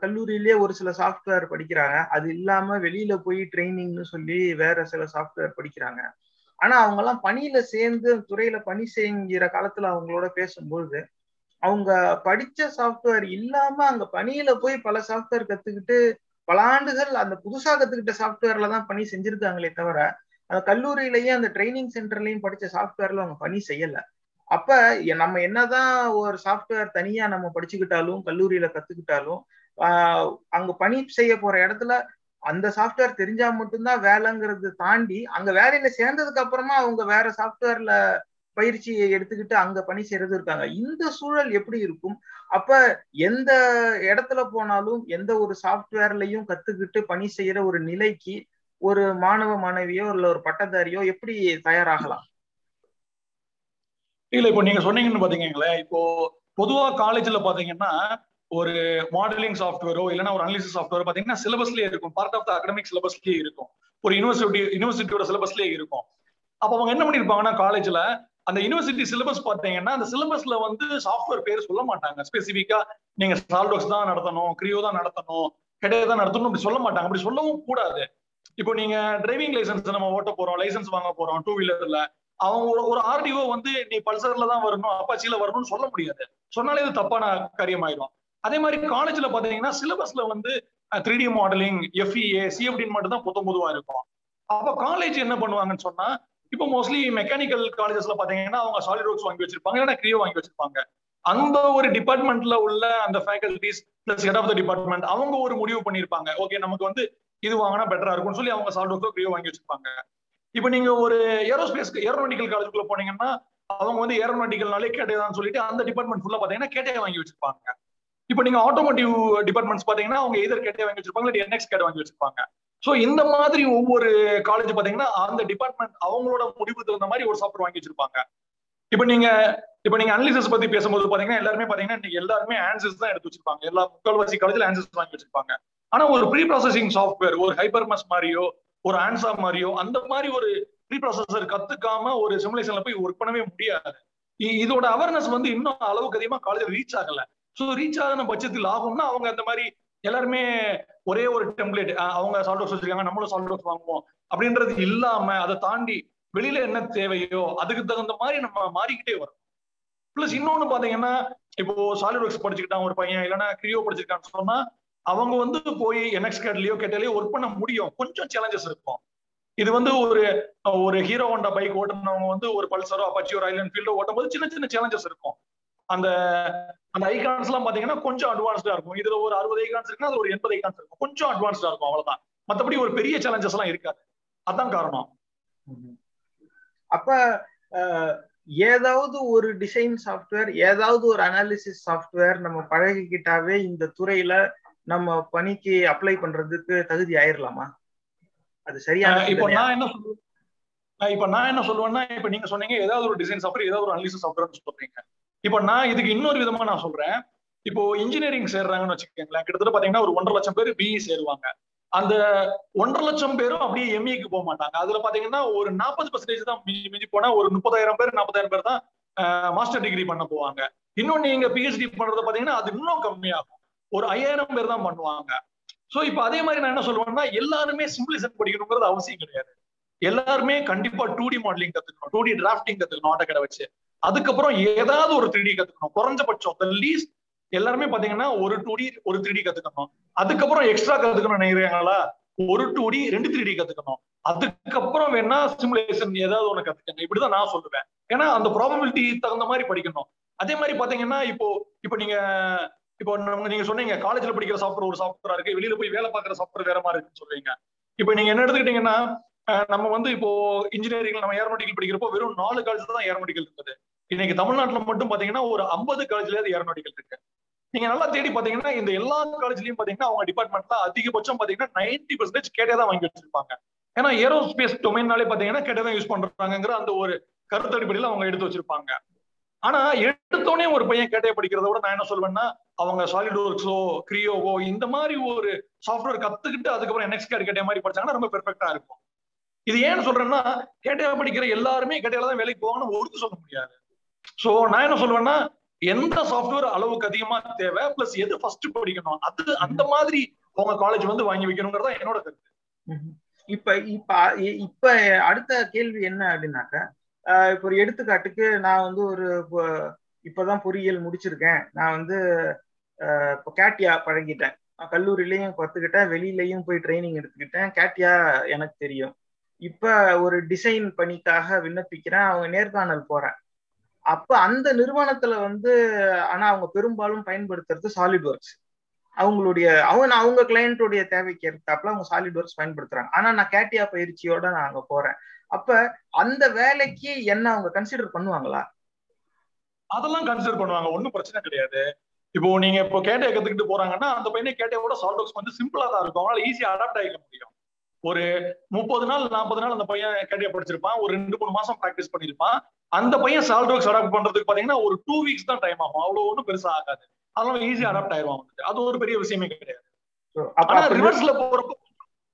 கல்லூரியிலேயே ஒரு சில சாஃப்ட்வேர் படிக்கிறாங்க. அது இல்லாம வெளியில போய் ட்ரைனிங்னு சொல்லி வேற சில சாஃப்ட்வேர் படிக்கிறாங்க. ஆனா அவங்க எல்லாம் பணியில சேர்ந்து துறையில பணி செய்கிற காலத்துல அவங்களோட பேசும்பொழுது அவங்க படிச்ச சாஃப்ட்வேர் இல்லாம அங்க பணியில போய் பல சாஃப்ட்வேர் கத்துக்கிட்டு பல ஆண்டுகள் அந்த புதுசா கத்துக்கிட்ட சாஃப்ட்வேர்ல தான் பணி செஞ்சிருக்காங்களே தவிர அந்த கல்லூரியிலயும் அந்த ட்ரைனிங் சென்டர்லயும் படிச்ச சாஃப்ட்வேர்ல அவங்க பணி செய்யல. அப்ப நம்ம என்னதான் ஒரு சாஃப்ட்வேர் தனியா நம்ம படிச்சுக்கிட்டாலும் கல்லூரியில கத்துக்கிட்டாலும் ஆஹ் அங்க பணி செய்ய போற இடத்துல அந்த சாஃப்ட்வேர் தெரிஞ்சா மட்டும்தான் வேலைங்கிறது தாண்டி அங்க வேலையில சேர்ந்ததுக்கு அப்புறமா அவங்க வேற சாஃப்ட்வேர்ல பயிற்சியை எடுத்துக்கிட்டு அங்க பணி செய்யறது இருக்காங்க. இந்த சூழல் எப்படி இருக்கும்? அப்ப எந்த இடத்துல போனாலும் எந்த ஒரு சாஃப்ட்வேர்லயும் கத்துக்கிட்டு பணி செய்யற ஒரு நிலைக்கு ஒரு மாணவ மாணவியோ இல்ல ஒரு பட்டதாரியோ எப்படி தயாராகலாம்? இல்ல இப்போ நீங்க சொன்னீங்கன்னு பாத்தீங்களேன் இப்போ பொதுவா காலேஜ்ல பாத்தீங்கன்னா ஒரு மாடலிங் சாஃப்ட்வேரோ இல்லைன்னா ஒரு அனலிசிஸ் சாஃப்ட்வேர் பாத்தீங்கன்னா சிலபஸ்லயே இருக்கும். பார்ட் ஆஃப் த அகடமிக் சிலபஸ்லயே இருக்கும். ஒரு யூனிவர்சிட்டி யூனிவர்சிட்டியோட சிலபஸ்லயே இருக்கும். அப்ப அவங்க என்ன பண்ணிருப்பாங்கன்னா காலேஜ்ல அந்த யூனிவர்சிட்டி சிலபஸ் பாத்தீங்கன்னா அந்த சிலபஸ்ல வந்து சாஃப்ட்வேர் பேர் சொல்ல மாட்டாங்க. ஸ்பெசிபிக்கா நீங்க சால்டோக்ஸ் தான் நடத்தணும் கிரியோ தான் நடத்தணும் கிடையாது தான் நடத்தணும் அப்படி சொல்ல மாட்டாங்க. அப்படி சொல்லவும் கூடாது. இப்போ நீங்க டிரைவிங் லைசன்ஸ் நம்ம ஓட்ட போறோம் லைசன்ஸ் வாங்க போறோம் டூ வீலர்ல அவங்க ஒரு- ஆர்டிஓ வந்து நீ பல்சர்ல தான் வரணும் அப்பாச்சியில வரணும்னு சொல்ல முடியாது. சொன்னாலே இது தப்பான காரியமாயிடும். அதே மாதிரி காலேஜ்ல பாத்தீங்கன்னா சிலபஸ்ல வந்து த்ரீ டி மாடலிங் எஃப்இஏ சிஎஃப்டின்னு மட்டும் தான் புத்தம் பொதுவா இருக்கும். அப்ப காலேஜ் என்ன பண்ணுவாங்கன்னு சொன்னா இப்போ மோஸ்ட்லி மெக்கானிக்கல் காலேஜஸ்ல பாத்தீங்கன்னா அவங்க சாலிட் ஒர்க்ஸ் வாங்கி வச்சிருப்பாங்க இல்லைன்னா கிரியோ வாங்கி வச்சிருப்பாங்க. அந்த ஒரு டிபார்ட்மெண்ட்ல உள்ள அந்த faculties plus head of the department அவங்க ஒரு முடிவு பண்ணிருப்பாங்க ஓகே நமக்கு வந்து இது வாங்கினா பெட்டரா இருக்கும்னு சொல்லி அவங்க சாலிட் ஒர்க்கோ கிரியோ வாங்கி வச்சிருப்பாங்க. இப்போ நீங்க ஒரு ஏரோஸ்பேஸ் ஏரோனாட்டிக்கல் காலேஜுக்குள்ள போனீங்கன்னா அவங்க வந்து ஏரோனாட்டிக்கல்னாலே கேட்டேதான் சொல்லிட்டு அந்த டிபார்ட்மெண்ட் ஃபுல்லா பாத்தீங்கன்னா கேட்டே வாங்கி வச்சிருப்பாங்க. இப்போ நீங்க ஆட்டோமோட்டிவ் டிபார்ட்மெண்ட்ஸ் பாத்தீங்கன்னா அவங்க எதிர் கேட்டே வாங்கி வச்சிருப்பாங்க இல்லை என்எக்ஸ் கேட் வாங்கி வச்சிருப்பாங்க. ஸோ இந்த மாதிரி ஒவ்வொரு காலேஜ் பாத்தீங்கன்னா அந்த டிபார்ட்மெண்ட் அவங்களோட முடிவு தகுந்த மாதிரி ஒரு சாஃப்ட்வேர் வாங்கி வச்சிருப்பாங்க. இப்போ நீங்க இப்போ நீங்க அனலிசிஸ் பத்தி பேசும்போது பாத்தீங்கன்னா எல்லாருமே பாத்தீங்கன்னா இன்னைக்கு எல்லாருமே ஆன்சர்ஸ் தான் எடுத்து வச்சிருப்பாங்க. எல்லா முக்கால்வாசி காலேஜ்ல ஆன்சர்ஸ் வாங்கி வச்சிருப்பாங்க. ஆனா ஒரு ப்ரீ ப்ராசஸிங் சாஃப்ட்வேர் ஒரு ஹைபர்மஸ் மாதிரியோ ஒரு ஆன்சா மாதிரியோ அந்த மாதிரி ஒரு ப்ரீ ப்ராசஸர் கத்துக்காம ஒரு சிமுலேஷன்ல போய் ஒர்க் பண்ணவே முடியாது. இதோட அவேர்னஸ் வந்து இன்னும் அளவுக்கு அதிகமா காலேஜ் ரீச் ஆகல. ஸோ ரீச் ஆகின பட்சத்தில் ஆகும்னா அவங்க அந்த மாதிரி எல்லாருமே ஒரே ஒரு டெம்ப்ளேட் அவங்க சால்ட் வச்சிருக்காங்க நம்மளும் சால்ட் வாங்குவோம் அப்படின்றது இல்லாம அதை தாண்டி வெளியில என்ன தேவையோ அதுக்கு தகுந்த மாதிரி நம்ம மாறிக்கிட்டே வரும். பிளஸ் இன்னொன்னு பாத்தீங்கன்னா இப்போ சாலிட் ஒர்க்ஸ் படிச்சுக்கிட்டான் ஒரு பையன் இல்லைன்னா கிரியோ படிச்சிருக்கான்னு சொன்னா அவங்க வந்து போய் என்எக்ஸ் கேட்லயோ கேட்டாலேயோ ஒர்க் பண்ண முடியும். கொஞ்சம் சேலஞ்சஸ் இருக்கும். இது வந்து ஒரு ஒரு ஹீரோ ஹோண்டா பைக் ஓட்டுனவங்க வந்து ஒரு பல்சரோ அப்பாச்சியோ ராயல் என்ஃபீல்டோ ஓட்டும் போது சின்ன சின்ன சேலஞ்சஸ் இருக்கும். அந்த அந்த ஐகான்ஸ் எல்லாம் பாத்தீங்கன்னா கொஞ்சம் அட்வான்ஸ்டா இருக்கும். இதுல ஒரு அறுபது ஐகான்ஸ் இருக்குன்னா அது ஒரு எண்பது ஐகான்ஸ் இருக்கும். கொஞ்சம் அட்வான்ஸ்டா இருக்கும் அவ்வளவுதான். மத்தபடி ஒரு பெரிய சேலஞ்சஸ் எல்லாம் இருக்காது. அதான் காரணம். அப்ப ஏதாவது ஒரு டிசைன் சாஃப்ட்வேர் ஏதாவது ஒரு அனாலிசிஸ் சாஃப்ட்வேர் நம்ம பழகிக்கிட்டாவே இந்த துறையில நம்ம பணிக்கு அப்ளை பண்றதுக்கு தகுதி ஆயிரலாமா? அது சரியான அஹ் இப்போ? நான் என்ன சொல்லுவேன் இப்போ நான் என்ன சொல்லுவேன்னா இப்போ நீங்க சொன்னீங்க ஏதாவது ஒரு டிசைன் சாஃப்ட்வேர் ஏதாவது ஒரு அனலிசிஸ் சாஃப்ட்வேர்னு சொல்றீங்க. இப்போ நான் இதுக்கு இன்னொரு விதமா நான் சொல்றேன். இப்போ இன்ஜினியரிங் சேர்றாங்கன்னு வச்சுக்கோங்களேன் கிட்டத்தட்ட பாத்தீங்கன்னா ஒரு ஒன்றரை லட்சம் பேர் பிஇ சேருவாங்க. அந்த ஒன்றரை லட்சம் பேரும் அப்படியே எம்இக்கு போக மாட்டாங்க. அதுல பாத்தீங்கன்னா ஒரு நாற்பது பர்சன்டேஜ் தான் மிஞ்சி மிஞ்சி போனா ஒரு முப்பதாயிரம் பேர் நாற்பதாயிரம் பேர் தான் மாஸ்டர் டிகிரி பண்ண போவாங்க. இன்னொன்னு நீங்க பிஹெச்டி பண்றது பாத்தீங்கன்னா அது இன்னும் கம்மியாகும். ஒரு ஐயாயிரம் பேர் தான் பண்ணுவாங்க. சோ இப்போ அதே மாதிரி நான் என்ன சொல்லுவேன்னா எல்லாருமே சிம்பிளிசன் படிக்கணுங்கிறது அவசியம் கிடையாது. எல்லாருமே கண்டிப்பா டூ டி மாடலிங் கத்துக்கணும். டூ டி டிராப்டிங் கத்துக்கணும் ஆட்டோகேட வச்சு. அதுக்கப்புறம் ஏதாவது ஒரு த்ரீ டி கத்துக்கணும். குறைஞ்சபட்சம் த லீஸ்ட் எல்லாருமே பாத்தீங்கன்னா ஒரு டூ டி ஒரு த்ரீ டி கத்துக்கணும். அதுக்கப்புறம் எக்ஸ்ட்ரா கத்துக்கணும் நினைக்கிறாங்களா? ஒரு டூ டி ரெண்டு த்ரீ டி கத்துக்கணும். அதுக்கப்புறம் வேணா சிமுலேஷன் ஏதாவது ஒண்ணு கத்துக்கணும் இப்படிதான் நான் சொல்லுவேன். ஏன்னா அந்த ப்ராபபிலிட்டி தகுந்த மாதிரி படிக்கணும். அதே மாதிரி பாத்தீங்கன்னா இப்போ இப்போ நீங்க இப்போ நம்ம நீங்க சொன்னீங்க காலேஜ்ல படிக்கிற சாஃப்ட்வேர் ஒரு சாஃப்ட்வேர் இருக்கு வெளியில போய் வேலை பார்க்குற சாஃப்ட்வேர் வேற மாதிரி இருக்குன்னு சொல்றீங்க. இப்போ நீங்க என்ன எடுத்துக்கிட்டீங்கன்னா நம்ம வந்து இப்போ இன்ஜினியரிங் நம்ம ஏரோநாட்டிக்கல் படிக்கிறப்போ வெறும் நாலு காலேஜ் தான் ஏரோநாட்டிக்கல் இருக்குது இன்னைக்கு தமிழ்நாட்டுல மட்டும் பாத்தீங்கன்னா ஒரு ஐம்பது காலேஜ்ல ஏரோநாட்டிக்கல் இருக்கு. நீங்க நல்லா தேடி பாத்தீங்கன்னா இந்த எல்லா காலேஜ்லயும் பாத்தீங்கன்னா அவங்க டிபார்ட்மெண்ட்ல அதிகபட்சம் பாத்தீங்கன்னா நைன்டி பர்சன்டேஜ் கேட்டே தான் வாங்கி வச்சிருப்பாங்க. ஏன்னா ஏரோஸ்பேஸ் டொமைன்னாலே பாத்தீங்கன்னா கேட்டே தான் யூஸ் பண்றாங்கிற அந்த ஒரு கருத்து அடிப்படையில அவங்க எடுத்து வச்சிருப்பாங்க. ஆனா எடுத்தோடனே ஒரு பையன் கேட்டே படிக்கிறத விட நான் என்ன சொல்வேன்னா அவங்க சாலிட் ஒர்க்ஸோ கிரியோவோ இந்த மாதிரி ஒரு சாஃப்ட்வேர் கத்துக்கிட்டு அதுக்கப்புறம் நெக்ஸ்ட் கேட் கேட்ட மாதிரி படிச்சாங்கன்னா ரொம்ப பெர்ஃபெக்டா இருக்கும். இது ஏன் சொல்றேன்னா கேட்டையா படிக்கிற எல்லாருமே கேட்டையில தான் வேலைக்கு போகணும்னு ஒருத்து சொல்ல முடியாது. சோ நான் என்ன சொல்வேன்னா எந்த சாஃப்ட்வேர் அளவுக்கு அதிகமா தேவை பிளஸ் எது ஃபர்ஸ்ட் படிக்கணும் அது அந்த மாதிரி உங்க காலேஜ் வந்து வாங்கி வைக்கணுங்கிறதா என்னோட கருத்து. இப்ப இப்ப இ- இப்ப அடுத்த கேள்வி என்ன அப்படின்னாக்கா இப்ப ஒரு எடுத்துக்காட்டுக்கு நான் வந்து ஒரு ப- இப்பதான் பொறியியல் முடிச்சிருக்கேன். நான் வந்து இப்போ கேட்டியா பழகிட்டேன். கல்லூரிலையும் கற்றுக்கிட்டேன் கத்துக்கிட்டேன் போய் ட்ரைனிங் எடுத்துக்கிட்டேன். கேட்டியா எனக்கு தெரியும். இப்ப ஒரு டிசைன் பணிக்காக விண்ணப்பிக்கிறேன் அவங்க நேர்காணல் போறேன். அப்ப அந்த நிறுவனத்துல வந்து ஆனா அவங்க பெரும்பாலும் பயன்படுத்துறது சாலிட் ஒர்க்ஸ் அவங்களுடைய அவங்க அவங்க கிளையண்ட்டுடைய தேவைக்கு ஏற்றாப்புல அவங்க சாலிட் ஒர்க்ஸ் பயன்படுத்துறாங்க. ஆனா நான் கேட்டியா பயிற்சியோட நான் அங்க போறேன். அப்ப அந்த வேலைக்கு என்ன அவங்க கன்சிடர் பண்ணுவாங்களா? அதெல்லாம் கன்சிடர் பண்ணுவாங்க. ஒன்றும் பிரச்சனை கிடையாது. இப்போ நீங்க இப்போ கேட்டையை கத்துக்கிட்டு போறாங்கன்னா அந்த பையனே கேட்டையோட சால்டோக்ஸ் வந்து சிம்பிளா தான் இருக்கும். அவனால ஈஸியா அடாப்ட் ஆகிக்க முடியும். ஒரு முப்பது நாள் நாற்பது நாள் அந்த பையன் கேட்டையை படிச்சிருப்பான். ஒரு ரெண்டு மூணு மாசம் ப்ராக்டிஸ் பண்ணிருப்பான் அந்த பையன் சால்டோக்ஸ் அடாப்ட் பண்றதுக்கு பாத்தீங்கன்னா ஒரு டூ வீக்ஸ் தான் டைம் ஆகும். அவ்வளவு ஒன்றும் பெருசா ஆகாது. அதனால ஈஸியா அடாப்ட் வந்துட்டு. அது ஒரு பெரிய விஷயமே கிடையாது. ஆனா ரிவர்ஸ்ல போறப்போ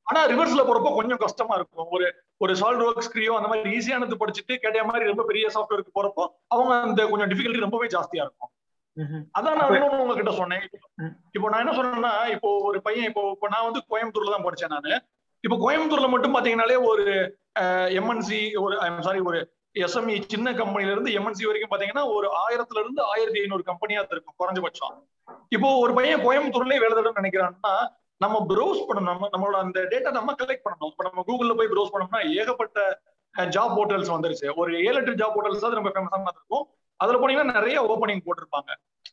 ஆனா ரிவர்ஸ்ல போறப்போ கொஞ்சம் கஷ்டமா இருக்கும். ஒரு ஒரு சால்ட் ஒர்க் ஸ்கிரியோ அந்த மாதிரி ஈஸியானது படிச்சுட்டு கேட்ட மாதிரி ரொம்ப பெரிய சாஃப்ட்வேருக்கு போறப்போ அவங்க அந்த கொஞ்சம் டிஃபிகல்ட்டி ரொம்பவே ஜாஸ்தியா இருக்கும். அதான் நான் உங்ககிட்ட சொன்னேன். இப்போ நான் என்ன சொன்னேன்னா இப்போ ஒரு பையன் இப்போ இப்போ நான் வந்து கோயம்புத்தூர்ல தான் படிச்சேன் நானு. இப்போ கோயம்புத்தூர்ல மட்டும் பாத்தீங்கன்னாலே ஒரு எம்என்சி ஒரு சாரி ஒரு எஸ்எம்இ சின்ன கம்பெனில இருந்து எம்என்சி வரைக்கும் பாத்தீங்கன்னா ஒரு ஆயிரத்துல இருந்து ஆயிரத்தி ஐநூறு கம்பெனியா இருக்கும் குறைஞ்சபட்சம். இப்போ ஒரு பையன் கோயம்புத்தூர்லயே வேலை தேடணும்னு நினைக்கிறான்னா நம்ம ப்ரௌஸ் பண்ணணும். நம்மளோட அந்த டேட்டா நம்ம கலெக்ட் பண்ணணும். இப்போ நம்ம கூகுள்ல போய் ப்ரௌஸ் பண்ணோம்னா ஏகப்பட்ட ஜாப் போர்ட்டல்ஸ் வந்துருச்சு. ஒரு ஏழு எட்டு ஜாப் போர்ட்டல்ஸ் தான் ரொம்ப ஃபேமஸாக இருக்கும். அதுல போனீங்கன்னா நிறைய ஓப்பனிங் போட்டிருப்பாங்க.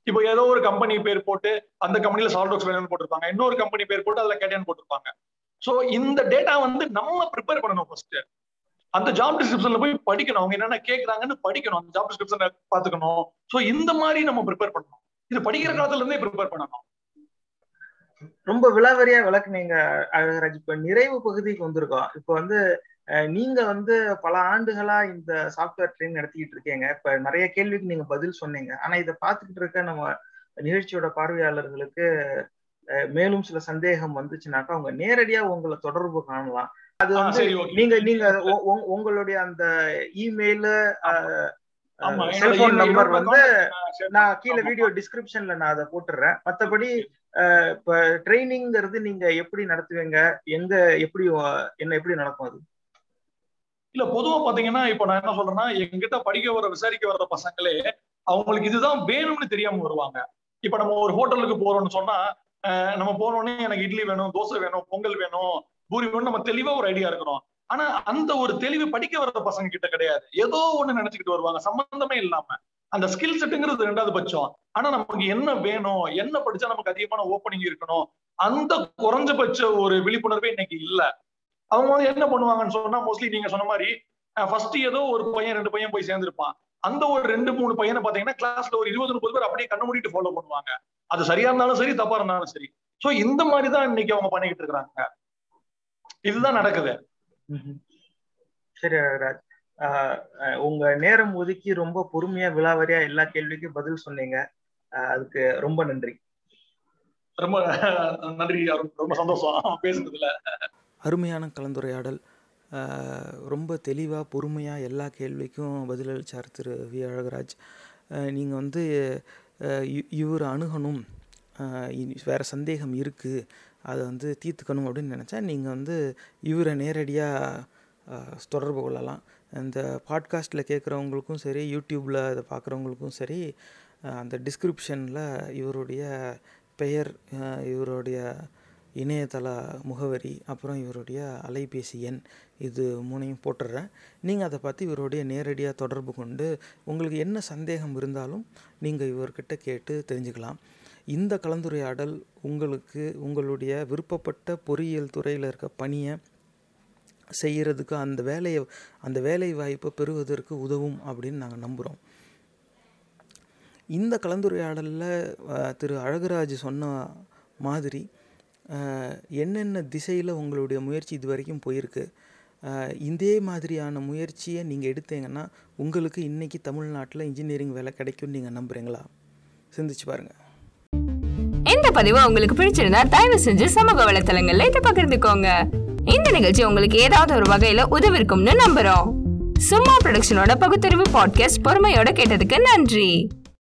இப்போ ஏதோ ஒரு கம்பெனி பேர் போட்டு அந்த கம்பெனில சால்டோக்ஸ் வேணும்னு போட்டிருப்பாங்க. இன்னொரு கம்பெனி பேர் போட்டு அதுல கேட்டேன்னு போட்டிருப்பாங்க. சோ இந்த டேட்டா வந்து நம்ம ப்ரிப்பேர் பண்ணணும் ஃபர்ஸ்ட் அந்த ஜாப் டிஸ்கிரிப்ஷன்ல போய் படிக்கணும். அவங்க என்னென்ன கேட்கறாங்கன்னு படிக்கணும். அந்த ஜாப் டிஸ்கிரிப்ஷனை பாத்துக்கணும் சோ இந்த மாதிரி நம்ம ப்ரிப்பேர் பண்ணணும். இது படிக்கிற காலத்துல இருந்தே ப்ரிப்பேர் பண்ணணும். ரொம்ப விலாவரியா விளக்குனீங்க அழகராஜ் இப்ப நிறைவு பகுதிக்கு வந்திருக்கோம். இப்ப வந்து நீங்க வந்து பல ஆண்டுகளா இந்த சாஃப்ட்வேர் ட்ரெயின் நடத்திக்கிட்டு இருக்கீங்க. இப்ப நிறைய கேள்விக்கு நீங்க பதில் சொன்னீங்க. ஆனா இதை பார்த்துக்கிட்டு இருக்க நம்ம நிகழ்ச்சியோட பார்வையாளர்களுக்கு மேலும் சில சந்தேகம் வந்துச்சுனாக்கா அவங்க நேரடியா உங்களை தொடர்பு காணலாம். அது வந்து நீங்க நீங்க உங்களுடைய அந்த இமெயில் செல்போன் நம்பர் வந்து நான் கீழே. வீடியோ டிஸ்கிரிப்ஷன்ல நான் அதை போட்டுடுறேன் மத்தபடி இப்ப ட்ரைனிங்கிறது நீங்க எப்படி நடத்துவீங்க? எங்க எப்படி என்ன எப்படி நடக்கும் அது? இல்ல பொதுவா பாத்தீங்கன்னா இப்ப நான் என்ன சொல்றேன்னா எங்கிட்ட படிக்க வர விசாரிக்க வர்ற பசங்களே அவங்களுக்கு இதுதான் வேணும்னு தெரியாம வருவாங்க. இப்ப நம்ம ஒரு ஹோட்டலுக்கு போறோம்னு சொன்னா அஹ், நம்ம போனோடனே எனக்கு இட்லி வேணும் தோசை வேணும் பொங்கல் வேணும் பூரி வேணும் நம்ம தெளிவா ஒரு ஐடியா இருக்கிறோம். ஆனா அந்த ஒரு தெளிவு படிக்க வர்ற பசங்க கிட்ட கிடையாது. ஏதோ ஒண்ணு நினைச்சுக்கிட்டு வருவாங்க சம்பந்தமே இல்லாம. அந்த ஸ்கில் செட்டுங்கிறது ரெண்டாவது பட்சம். ஆனா நமக்கு என்ன வேணும் என்ன படிச்சா நமக்கு அதிகமான ஓப்பனிங் இருக்கணும் அந்த குறைஞ்சபட்ச ஒரு விழிப்புணர்வே இன்னைக்கு இல்ல. அவங்க வந்து என்ன பண்ணுவாங்கன்னு சொன்னா மோஸ்ட்லி நீங்க சொன்ன மாதிரி ஃபர்ஸ்ட் ஏதோ ஒரு பையன் ரெண்டு பையன் போய் சேர்ந்திருப்பான். அந்த ஒரு ரெண்டு மூணு பையனை பாத்தீங்கன்னா கிளாஸ்ல ஒரு இருபது முப்பது பேர் அப்படியே கண்ணு மூடிட்டு ஃபாலோ பண்ணுவாங்க. அது சரியா இருந்தாலும் சரி தப்பா இருந்தாலும் சரி. சோ இந்த மாதிரி தான் இன்னைக்கு அவங்க பண்ணிக்கிட்டு இருக்காங்க இதுதான் நடக்குது. சரி ராஜ். உங்க நேரம் ஒதுக்கி ரொம்ப பொறுமையா விலாவரியா எல்லா கேள்விக்கும் பதில் சொன்னீங்க. அஹ், அதுக்கு ரொம்ப நன்றி. ரொம்ப நன்றி. ரொம்ப சந்தோஷம் பேசுனதுல. அருமையான கலந்துரையாடல். ரொம்ப தெளிவாக பொறுமையாக எல்லா கேள்விக்கும் பதிலளித்தார் திரு வி. அழகராஜ். நீங்கள் வந்து இவர் அணுகணும். வேறு சந்தேகம் இருக்குது அதை வந்து தீர்த்துக்கணும் அப்படின்னு நினச்சா நீங்கள் வந்து இவரை நேரடியாக தொடர்பு கொள்ளலாம். இந்த பாட்காஸ்ட்டில் கேட்குறவங்களுக்கும் சரி யூடியூப்பில் அதை பார்க்குறவங்களுக்கும் சரி அந்த டிஸ்கிரிப்ஷனில் இவருடைய பெயர் இவருடைய இணையதள முகவரி அப்புறம் இவருடைய அலைபேசி எண் இது மூணையும் போட்டுடுறேன். நீங்கள் அதை பார்த்து இவருடைய நேரடியாக தொடர்பு கொண்டு உங்களுக்கு என்ன சந்தேகம் இருந்தாலும் நீங்கள் இவர்கிட்ட கேட்டு தெரிஞ்சுக்கலாம். இந்த கலந்துரையாடல் உங்களுக்கு உங்களுடைய விருப்பப்பட்ட பொறியியல் துறையில் இருக்க பணியை செய்கிறதுக்கு அந்த வேலையை அந்த வேலை வாய்ப்பை பெறுவதற்கு உதவும் அப்படின்னு நாங்கள் நம்புகிறோம் இந்த கலந்துரையாடலில் திரு அழகராஜ் சொன்ன மாதிரி என்னென்ன திசையில் உங்களுடைய முயற்சி இது வரைக்கும் போயிருக்கு? இதே மாதிரியான முயற்சியை நீங்கள் எடுத்தீங்கன்னா உங்களுக்கு இன்றைக்கி தமிழ்நாட்டில் இன்ஜினியரிங் வேலை கிடைக்கும்னு நீங்கள் நம்புகிறீங்களா சிந்திச்சு பாருங்கள் இந்த பதிவு உங்களுக்கு பிடிச்சிருந்தா தயவு செஞ்சு சமூக வலைத்தளங்கள்ல இதை பகிர்ந்துக்கோங்க. இந்த நிகழ்ச்சி உங்களுக்கு ஏதாவது ஒரு வகையில உதவிருக்கும்னு நம்புறோம். சும்மா ப்ரொடக்ஷனோட பகுத்தறிவு பாட்காஸ்ட் பொறுமையோட கேட்டதுக்கு நன்றி.